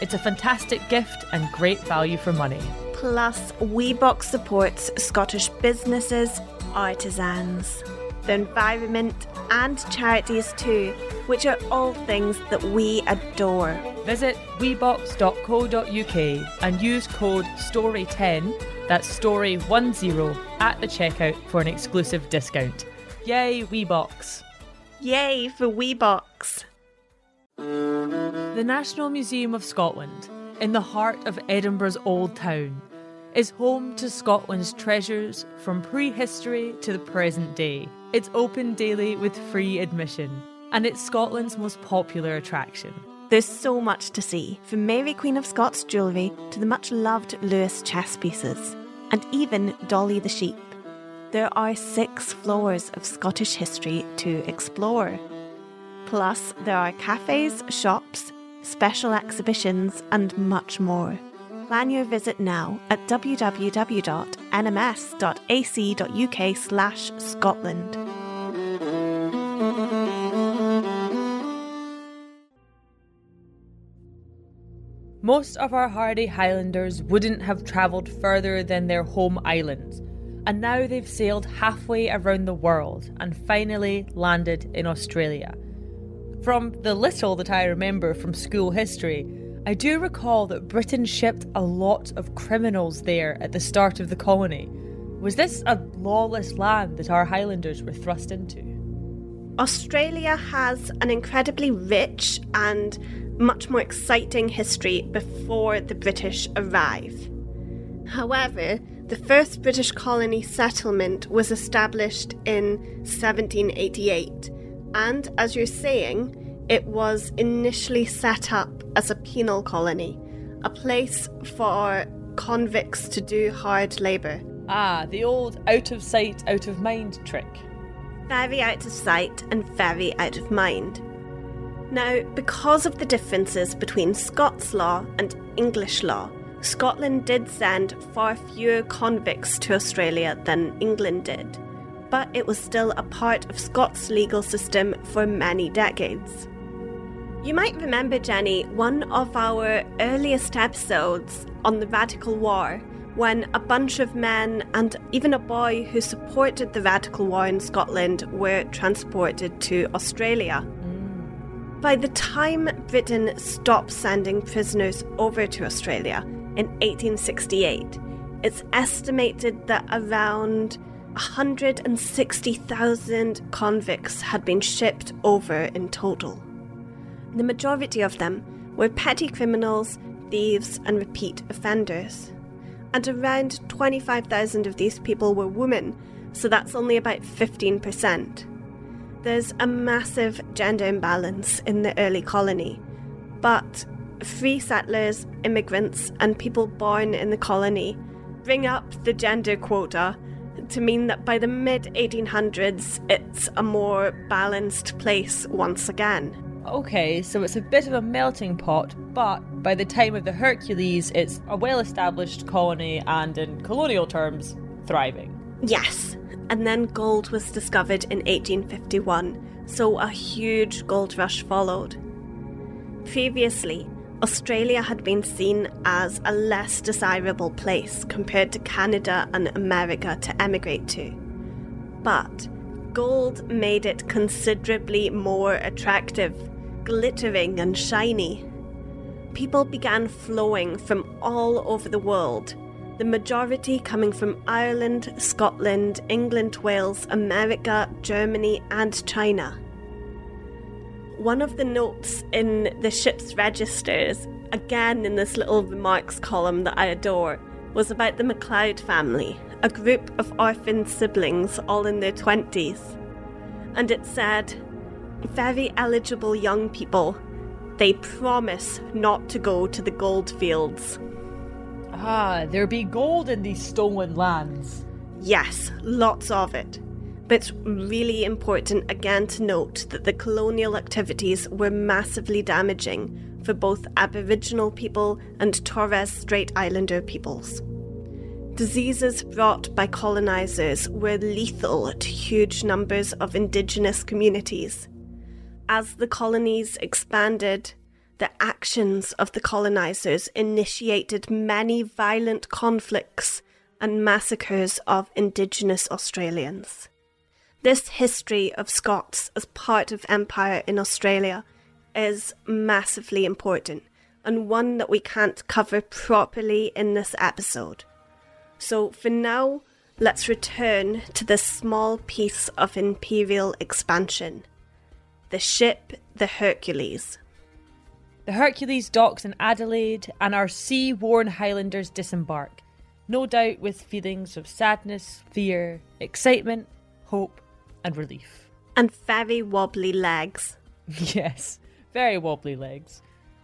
It's a fantastic gift and great value for money. Plus, WeBox supports Scottish businesses, artisans, the environment, and charities too, which are all things that we adore. Visit webox.co.uk and use code STORY10, that's STORY10, at the checkout for an exclusive discount. Yay, WeBox! Yay for WeBox! The National Museum of Scotland, in the heart of Edinburgh's Old Town, is home to Scotland's treasures from prehistory to the present day. It's open daily with free admission, and it's Scotland's most popular attraction. There's so much to see, from Mary Queen of Scots jewellery to the much loved Lewis chess pieces, and even Dolly the sheep. There are six floors of Scottish history to explore. Plus, there are cafes, shops, special exhibitions, and much more. Plan your visit now at www.nms.ac.uk slash Scotland. Most of our hardy Highlanders wouldn't have travelled further than their home islands, and now they've sailed halfway around the world and finally landed in Australia. From the little that I remember from school history, I do recall that Britain shipped a lot of criminals there at the start of the colony. Was this a lawless land that our Highlanders were thrust into? Australia has an incredibly rich and much more exciting history before the British arrive. However, the first British colony settlement was established in 1788, and as you're saying, it was initially set up as a penal colony, a place for convicts to do hard labour. Ah, the old out of sight, out of mind trick. Very out of sight and very out of mind. Now, because of the differences between Scots law and English law, Scotland did send far fewer convicts to Australia than England did, but it was still a part of Scots' legal system for many decades. You might remember, Jenny, one of our earliest episodes on the Radical War when a bunch of men and even a boy who supported the Radical War in Scotland were transported to Australia. By the time Britain stopped sending prisoners over to Australia, in 1868, it's estimated that around 160,000 convicts had been shipped over in total. The majority of them were petty criminals, thieves, and repeat offenders. And around 25,000 of these people were women, so that's only about 15%. There's a massive gender imbalance in the early colony, but free settlers, immigrants, and people born in the colony bring up the gender quota to mean that by the mid 1800s it's a more balanced place once again. Okay, so it's a bit of a melting pot, but by the time of the Hercules, it's a well established colony and, in colonial terms, thriving. Yes, and then gold was discovered in 1851, so a huge gold rush followed. Previously, Australia had been seen as a less desirable place compared to Canada and America to emigrate to. But gold made it considerably more attractive, glittering and shiny. People began flowing from all over the world, the majority coming from Ireland, Scotland, England, Wales, America, Germany, and China one of the notes in the ship's registers, again in this little remarks column that I adore, was about the MacLeod family, a group of orphan siblings all in their 20s. And it said, very eligible young people, they promise not to go to the gold fields. Ah, there be gold in these stolen lands. Yes, lots of it. But it's really important again to note that the colonial activities were massively damaging for both Aboriginal people and Torres Strait Islander peoples. Diseases brought by colonisers were lethal to huge numbers of indigenous communities. As the colonies expanded, the actions of the colonisers initiated many violent conflicts and massacres of indigenous Australians. This history of Scots as part of empire in Australia is massively important and one that we can't cover properly in this episode. So for now, let's return to this small piece of imperial expansion the ship, the Hercules. The Hercules docks in Adelaide, and our sea worn Highlanders disembark, no doubt with feelings of sadness, fear, excitement, hope, and relief. And very wobbly legs. yes, very wobbly legs.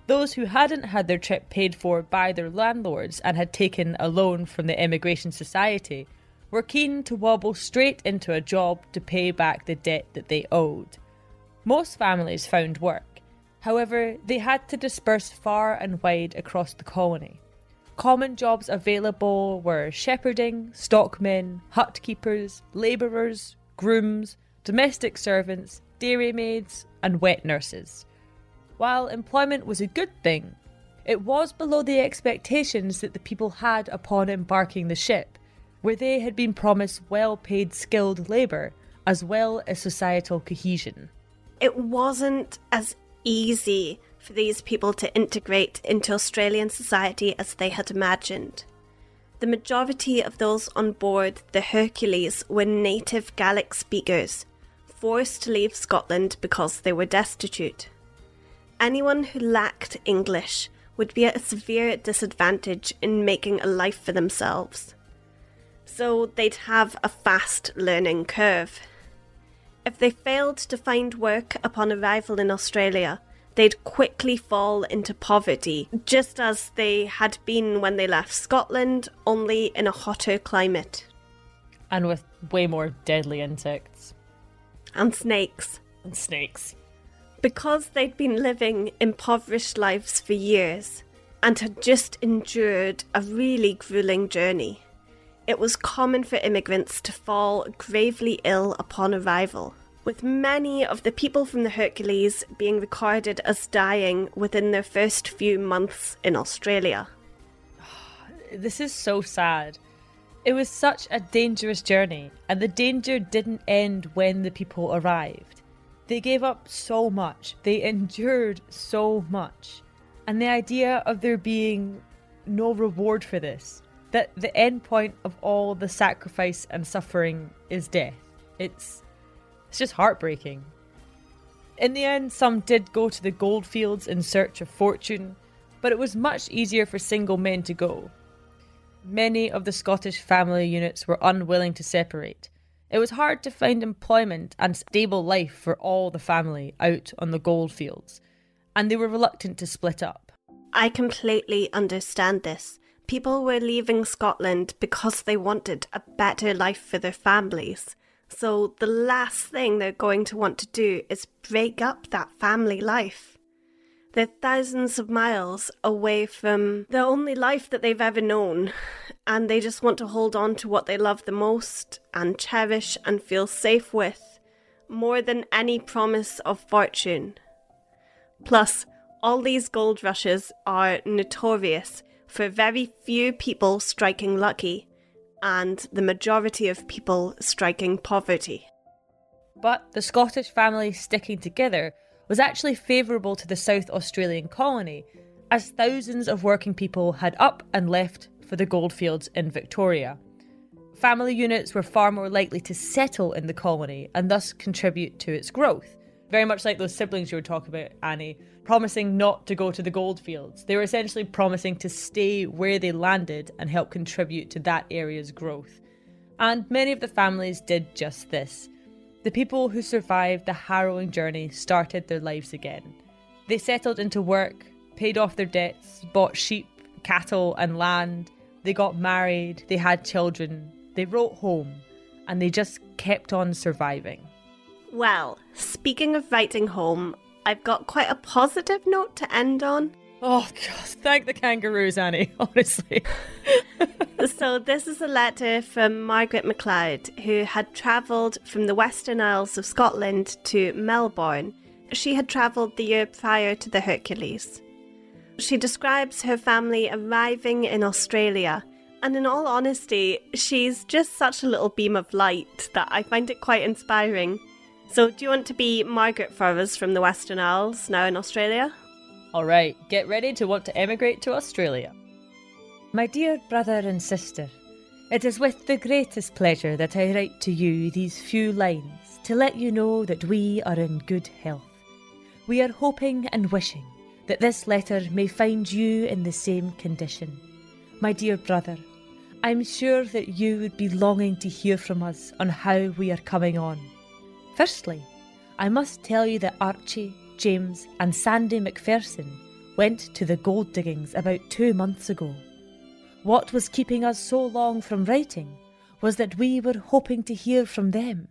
Those who hadn't had their trip paid for by their landlords and had taken a loan from the Immigration Society were keen to wobble straight into a job to pay back the debt that they owed. Most families found work. However, they had to disperse far and wide across the colony. Common jobs available were shepherding, stockmen, hut keepers, labourers, grooms, domestic servants, dairymaids, and wet nurses. While employment was a good thing, it was below the expectations that the people had upon embarking the ship, where they had been promised well paid skilled labour as well as societal cohesion. it wasn't as easy for these people to integrate into Australian society as they had imagined. The majority of those on board the Hercules were native Gaelic speakers, forced to leave Scotland because they were destitute. Anyone who lacked English would be at a severe disadvantage in making a life for themselves. So they'd have a fast learning curve. If they failed to find work upon arrival in Australia, they'd quickly fall into poverty, just as they had been when they left Scotland, only in a hotter climate. And with way more deadly insects. And snakes. And snakes. Because they'd been living impoverished lives for years and had just endured a really grueling journey, it was common for immigrants to fall gravely ill upon arrival with many of the people from the Hercules being recorded as dying within their first few months in Australia. This is so sad. It was such a dangerous journey, and the danger didn't end when the people arrived. They gave up so much, they endured so much, and the idea of there being no reward for this, that the end point of all the sacrifice and suffering is death. It's it's just heartbreaking. In the end, some did go to the goldfields in search of fortune, but it was much easier for single men to go. Many of the Scottish family units were unwilling to separate. It was hard to find employment and stable life for all the family out on the goldfields, and they were reluctant to split up. I completely understand this. People were leaving Scotland because they wanted a better life for their families. So the last thing they're going to want to do is break up that family life. They're thousands of miles away from the only life that they've ever known, and they just want to hold on to what they love the most and cherish and feel safe with more than any promise of fortune. Plus, all these gold rushes are notorious for very few people striking lucky and the majority of people striking poverty. But the Scottish family sticking together was actually favourable to the South Australian colony, as thousands of working people had up and left for the goldfields in Victoria. Family units were far more likely to settle in the colony and thus contribute to its growth. Very much like those siblings you were talking about, Annie, promising not to go to the goldfields. They were essentially promising to stay where they landed and help contribute to that area's growth. And many of the families did just this. The people who survived the harrowing journey started their lives again. They settled into work, paid off their debts, bought sheep, cattle, and land. They got married, they had children, they wrote home, and they just kept on surviving. Well, speaking of writing home, I've got quite a positive note to end on. Oh, God, thank the kangaroos, Annie, honestly. so, this is a letter from Margaret MacLeod, who had travelled from the Western Isles of Scotland to Melbourne. She had travelled the year prior to the Hercules. She describes her family arriving in Australia, and in all honesty, she's just such a little beam of light that I find it quite inspiring. So, do you want to be Margaret for from the Western Isles, now in Australia? All right, get ready to want to emigrate to Australia. My dear brother and sister, it is with the greatest pleasure that I write to you these few lines to let you know that we are in good health. We are hoping and wishing that this letter may find you in the same condition. My dear brother, I'm sure that you would be longing to hear from us on how we are coming on. Firstly, I must tell you that Archie, James, and Sandy McPherson went to the gold diggings about two months ago. What was keeping us so long from writing was that we were hoping to hear from them.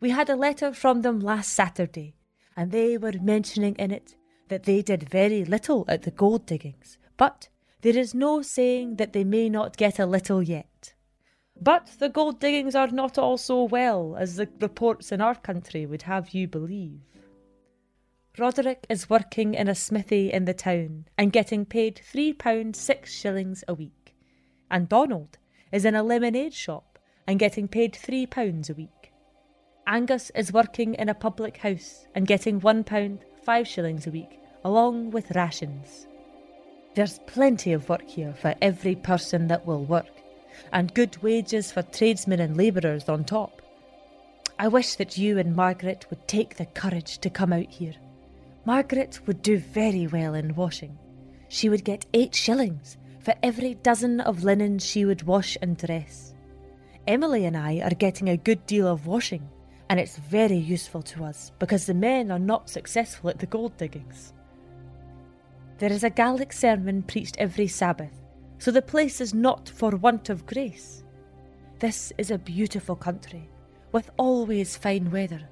We had a letter from them last Saturday, and they were mentioning in it that they did very little at the gold diggings, but there is no saying that they may not get a little yet. But the gold diggings are not all so well as the reports in our country would have you believe. Roderick is working in a smithy in the town and getting paid three pounds six shillings a week, and Donald is in a lemonade shop and getting paid three pounds a week. Angus is working in a public house and getting one pound five shillings a week, along with rations. There's plenty of work here for every person that will work, and good wages for tradesmen and labourers on top. I wish that you and Margaret would take the courage to come out here. Margaret would do very well in washing. She would get eight shillings for every dozen of linen she would wash and dress. Emily and I are getting a good deal of washing, and it's very useful to us because the men are not successful at the gold diggings. There is a Gaelic sermon preached every Sabbath, so the place is not for want of grace. This is a beautiful country, with always fine weather,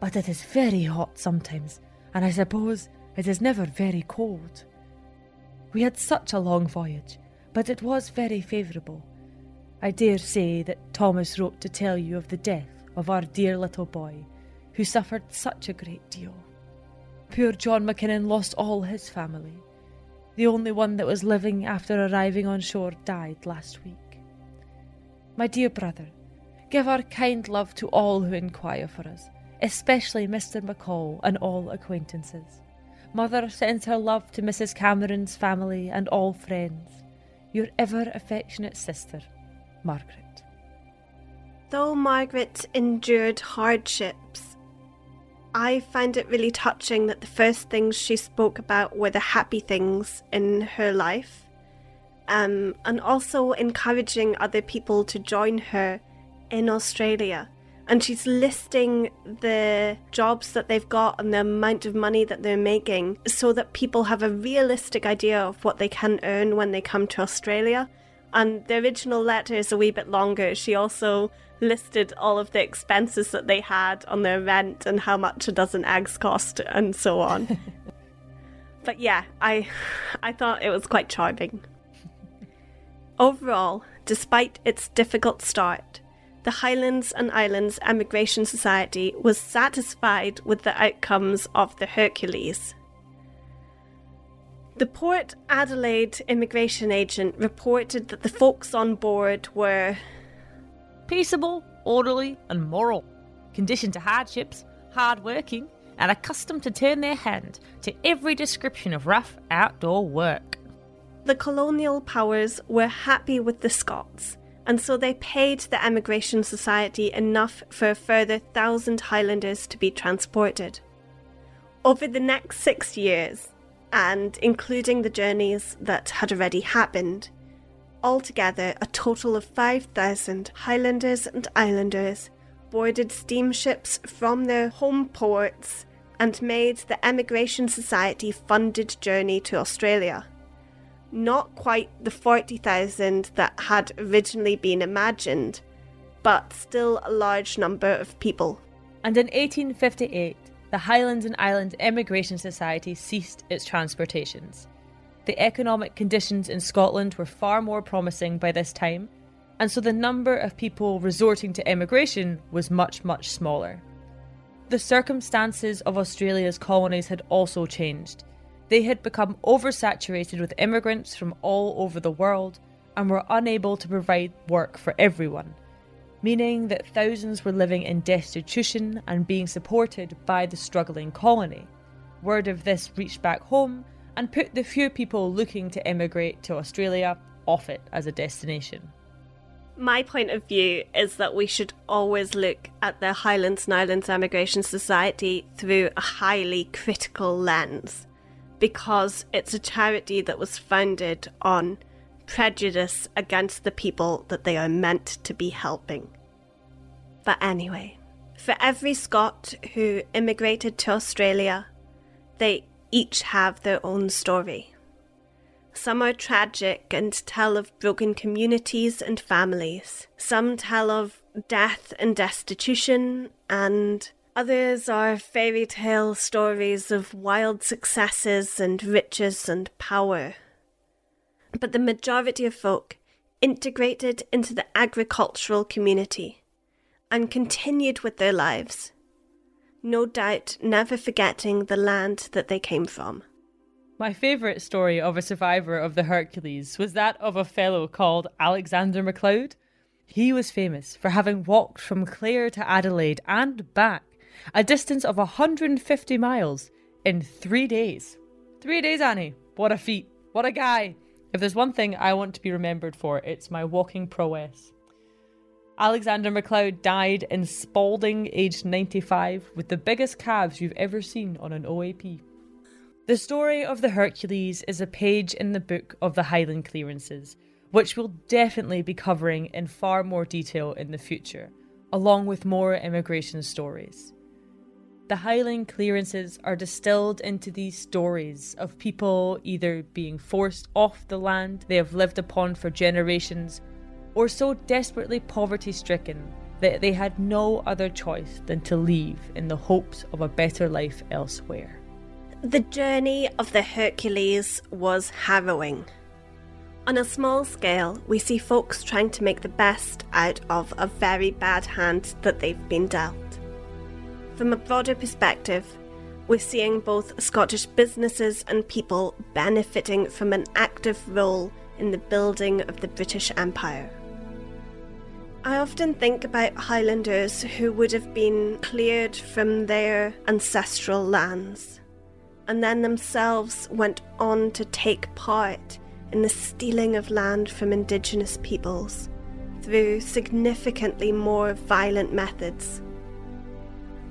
but it is very hot sometimes, and I suppose it is never very cold. We had such a long voyage, but it was very favourable. I dare say that Thomas wrote to tell you of the death of our dear little boy, who suffered such a great deal. Poor John Mackinnon lost all his family. The only one that was living after arriving on shore died last week. My dear brother, give our kind love to all who inquire for us, especially Mr. McCall and all acquaintances. Mother sends her love to Mrs. Cameron's family and all friends. Your ever affectionate sister, Margaret. Though Margaret endured hardships, I find it really touching that the first things she spoke about were the happy things in her life, um, and also encouraging other people to join her in Australia. And she's listing the jobs that they've got and the amount of money that they're making so that people have a realistic idea of what they can earn when they come to Australia. And the original letter is a wee bit longer. She also listed all of the expenses that they had on their rent and how much a dozen eggs cost and so on. but yeah, I I thought it was quite charming. Overall, despite its difficult start, the Highlands and Islands Emigration Society was satisfied with the outcomes of the Hercules. The Port Adelaide immigration agent reported that the folks on board were peaceable, orderly, and moral, conditioned to hardships, hard working, and accustomed to turn their hand to every description of rough outdoor work. The colonial powers were happy with the Scots, and so they paid the Emigration Society enough for a further thousand Highlanders to be transported. Over the next six years, and including the journeys that had already happened, altogether a total of 5,000 Highlanders and Islanders boarded steamships from their home ports and made the Emigration Society funded journey to Australia. Not quite the 40,000 that had originally been imagined, but still a large number of people. And in 1858, the Highlands and Islands Emigration Society ceased its transportations. The economic conditions in Scotland were far more promising by this time, and so the number of people resorting to emigration was much, much smaller. The circumstances of Australia's colonies had also changed. They had become oversaturated with immigrants from all over the world and were unable to provide work for everyone, meaning that thousands were living in destitution and being supported by the struggling colony. Word of this reached back home and put the few people looking to emigrate to Australia off it as a destination. My point of view is that we should always look at the Highlands and Islands Emigration Society through a highly critical lens because it's a charity that was founded on prejudice against the people that they are meant to be helping. But anyway, for every Scot who immigrated to Australia, they each have their own story. Some are tragic and tell of broken communities and families. Some tell of death and destitution, and Others are fairy tale stories of wild successes and riches and power. But the majority of folk integrated into the agricultural community and continued with their lives, no doubt never forgetting the land that they came from. My favourite story of a survivor of the Hercules was that of a fellow called Alexander MacLeod. He was famous for having walked from Clare to Adelaide and back, a distance of 150 miles, in three days. Three days, Annie. What a feat. What a guy. If there's one thing I want to be remembered for, it's my walking prowess. Alexander MacLeod died in Spalding, aged 95, with the biggest calves you've ever seen on an OAP. The story of the Hercules is a page in the book of the Highland clearances, which we'll definitely be covering in far more detail in the future, along with more immigration stories. The Highland clearances are distilled into these stories of people either being forced off the land they have lived upon for generations, or so desperately poverty stricken that they had no other choice than to leave in the hopes of a better life elsewhere. The journey of the Hercules was harrowing. On a small scale, we see folks trying to make the best out of a very bad hand that they've been dealt. From a broader perspective, we're seeing both Scottish businesses and people benefiting from an active role in the building of the British Empire. I often think about Highlanders who would have been cleared from their ancestral lands and then themselves went on to take part in the stealing of land from indigenous peoples through significantly more violent methods.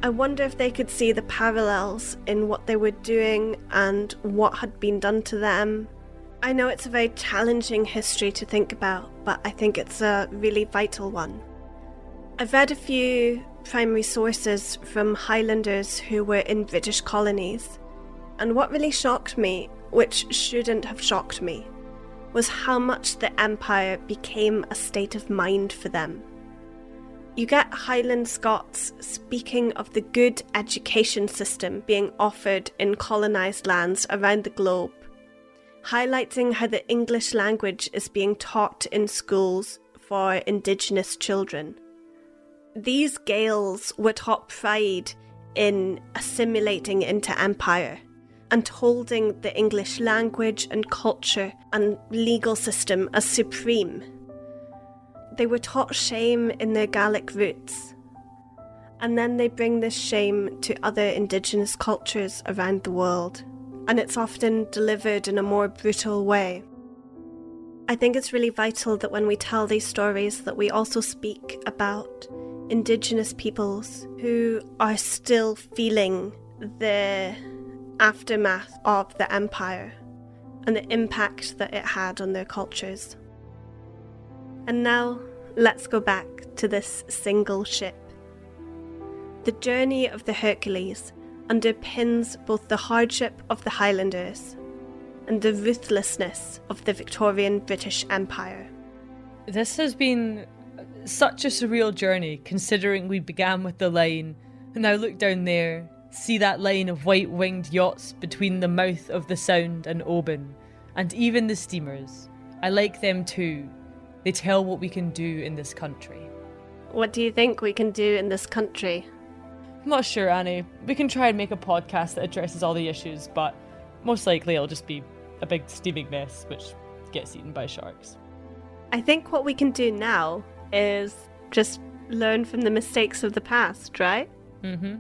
I wonder if they could see the parallels in what they were doing and what had been done to them. I know it's a very challenging history to think about, but I think it's a really vital one. I've read a few primary sources from Highlanders who were in British colonies and what really shocked me, which shouldn't have shocked me, was how much the Empire became a state of mind for them. You get Highland Scots speaking of the good education system being offered in colonised lands around the globe, highlighting how the English language is being taught in schools for Indigenous children. These Gaels were taught pride in assimilating into empire and holding the English language and culture and legal system as supreme. They were taught shame in their Gaelic roots, and then they bring this shame to other indigenous cultures around the world, and it's often delivered in a more brutal way. I think it's really vital that when we tell these stories that we also speak about indigenous peoples who are still feeling the aftermath of the empire and the impact that it had on their cultures. And now, let's go back to this single ship. The journey of the Hercules underpins both the hardship of the Highlanders and the ruthlessness of the Victorian British Empire. This has been such a surreal journey, considering we began with the line, and now look down there, see that line of white winged yachts between the mouth of the Sound and Oban, and even the steamers. I like them too. They tell what we can do in this country. What do you think we can do in this country? I'm not sure, Annie. We can try and make a podcast that addresses all the issues, but most likely it'll just be a big steaming mess which gets eaten by sharks. I think what we can do now is just learn from the mistakes of the past, right? Mm hmm.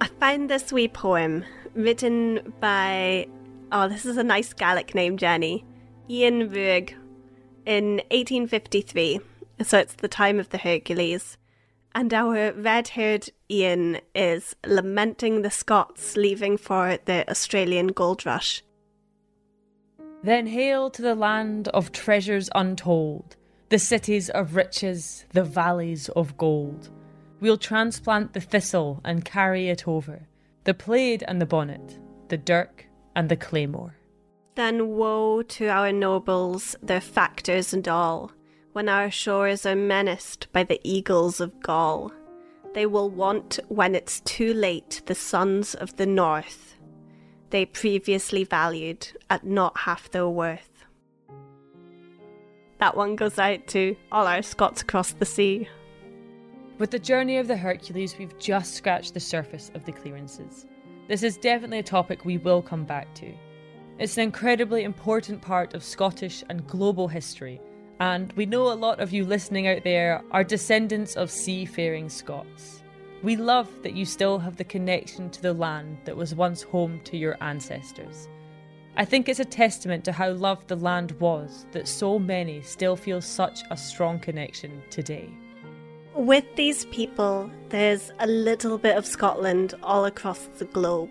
I find this wee poem written by, oh, this is a nice Gaelic name, Jenny, Ian in 1853. So it's the time of the Hercules. And our red haired Ian is lamenting the Scots leaving for the Australian gold rush. Then hail to the land of treasures untold, the cities of riches, the valleys of gold. We'll transplant the thistle and carry it over, the plaid and the bonnet, the dirk and the claymore. Then woe to our nobles, their factors and all, when our shores are menaced by the eagles of Gaul. They will want, when it's too late, the sons of the north, they previously valued at not half their worth. That one goes out to all our Scots across the sea. With the journey of the Hercules, we've just scratched the surface of the clearances. This is definitely a topic we will come back to. It's an incredibly important part of Scottish and global history, and we know a lot of you listening out there are descendants of seafaring Scots. We love that you still have the connection to the land that was once home to your ancestors. I think it's a testament to how loved the land was that so many still feel such a strong connection today. With these people, there's a little bit of Scotland all across the globe.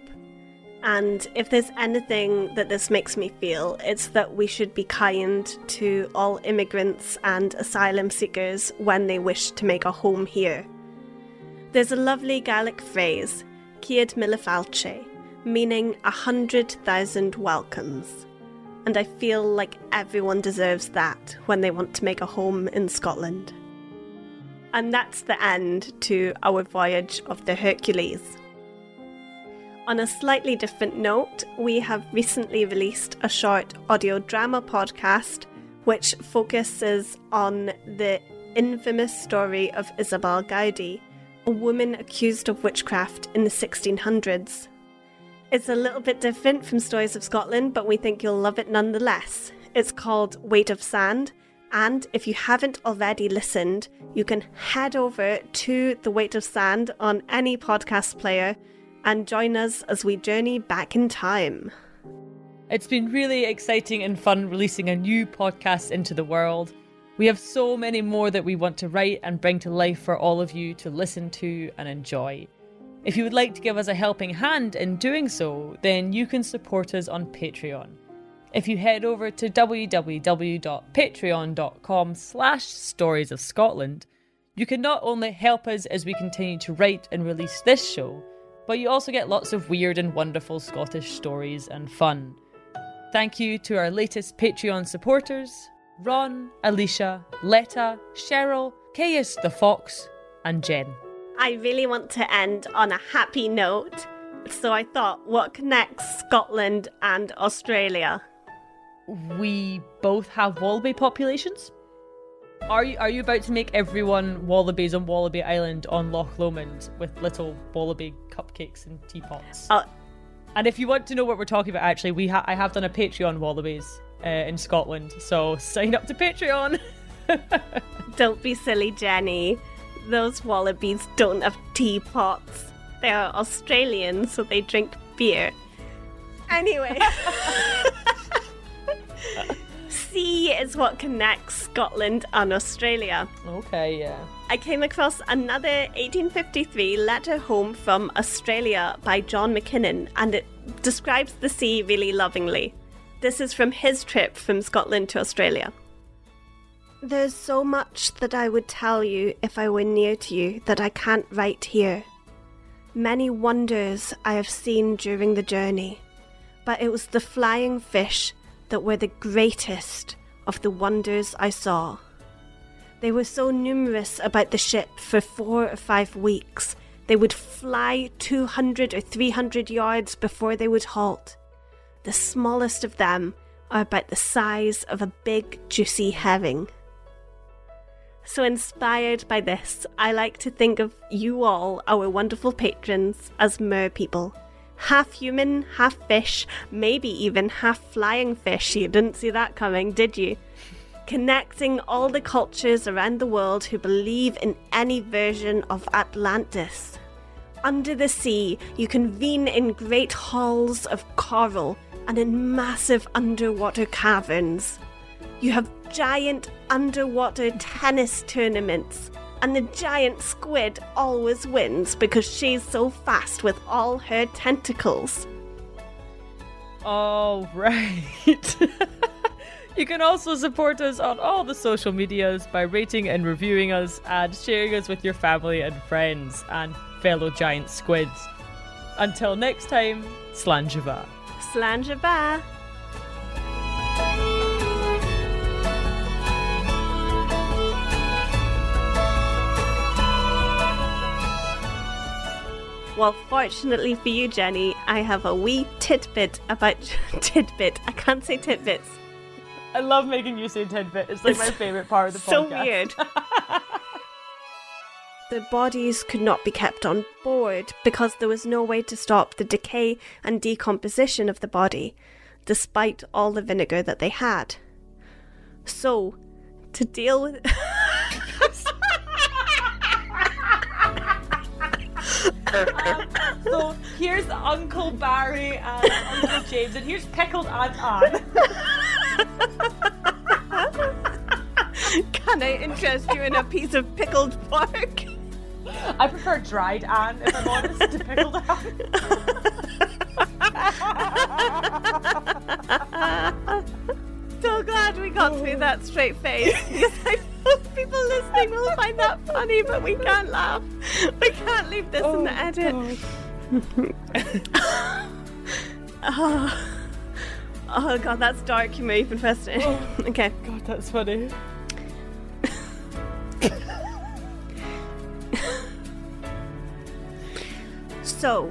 And if there's anything that this makes me feel, it's that we should be kind to all immigrants and asylum seekers when they wish to make a home here. There's a lovely Gaelic phrase, Ciad Mìle Fàilte, meaning a hundred thousand welcomes. And I feel like everyone deserves that when they want to make a home in Scotland. And that's the end to our voyage of the Hercules. On a slightly different note, we have recently released a short audio drama podcast which focuses on the infamous story of Isobel Gowdie, a woman accused of witchcraft in the 1600s. It's a little bit different from Stories of Scotland, but we think you'll love it nonetheless. It's called Weight of Sand, and if you haven't already listened, you can head over to The Weight of Sand on any podcast player and join us as we journey back in time. It's been really exciting and fun releasing a new podcast into the world. We have so many more that we want to write and bring to life for all of you to listen to and enjoy. If you would like to give us a helping hand in doing so, then you can support us on Patreon. If you head over to www.patreon.com slash stories of Scotland, you can not only help us as we continue to write and release this show, but you also get lots of weird and wonderful Scottish stories and fun. Thank you to our latest Patreon supporters Ron, Alicia, Letta, Cheryl, Caius the Fox, and Jen. I really want to end on a happy note, so I thought, what connects Scotland and Australia? We both have wallaby populations. Are you are you about to make everyone wallabies on Wallaby Island on Loch Lomond with little wallaby cupcakes and teapots? Uh, and if you want to know what we're talking about, actually, we ha- I have done a Patreon wallabies uh, in Scotland, so sign up to Patreon. don't be silly, Jenny. Those wallabies don't have teapots. They are Australian, so they drink beer. Anyway. sea is what connects Scotland and Australia. Okay, yeah. I came across another 1853 letter home from Australia by John Mackinnon, and it describes the sea really lovingly. This is from his trip from Scotland to Australia. There's so much that I would tell you if I were near to you that I can't write here. Many wonders I have seen during the journey, but it was the flying fish that were the greatest of the wonders I saw. They were so numerous about the ship for four or five weeks, they would fly 200 or 300 yards before they would halt. The smallest of them are about the size of a big, juicy herring. So, inspired by this, I like to think of you all, our wonderful patrons, as mer people. Half human, half fish, maybe even half flying fish. You didn't see that coming, did you? Connecting all the cultures around the world who believe in any version of Atlantis. Under the sea, you convene in great halls of coral and in massive underwater caverns. You have giant underwater tennis tournaments, and the giant squid always wins because she's so fast with all her tentacles. All right. you can also support us on all the social medias by rating and reviewing us and sharing us with your family and friends and fellow giant squids. Until next time, Slàinte. mhath. Well, fortunately for you, Jenny, I have a wee tidbit about tidbit. I can't say tidbits. I love making you say tidbit. It's like my favorite part of the so podcast. So weird. the bodies could not be kept on board because there was no way to stop the decay and decomposition of the body, despite all the vinegar that they had. So, to deal with. Um, so here's Uncle Barry and Uncle James, and here's pickled Aunt Anne. Can I interest you in a piece of pickled pork? I prefer dried Anne, if I'm honest, to pickled Anne. so glad we got through that straight face. Because I know people listening will find that funny, but we can't laugh. We can't leave this in the oh, edit. oh. oh god, that's dark humor even first. Oh. okay. God, that's funny. So,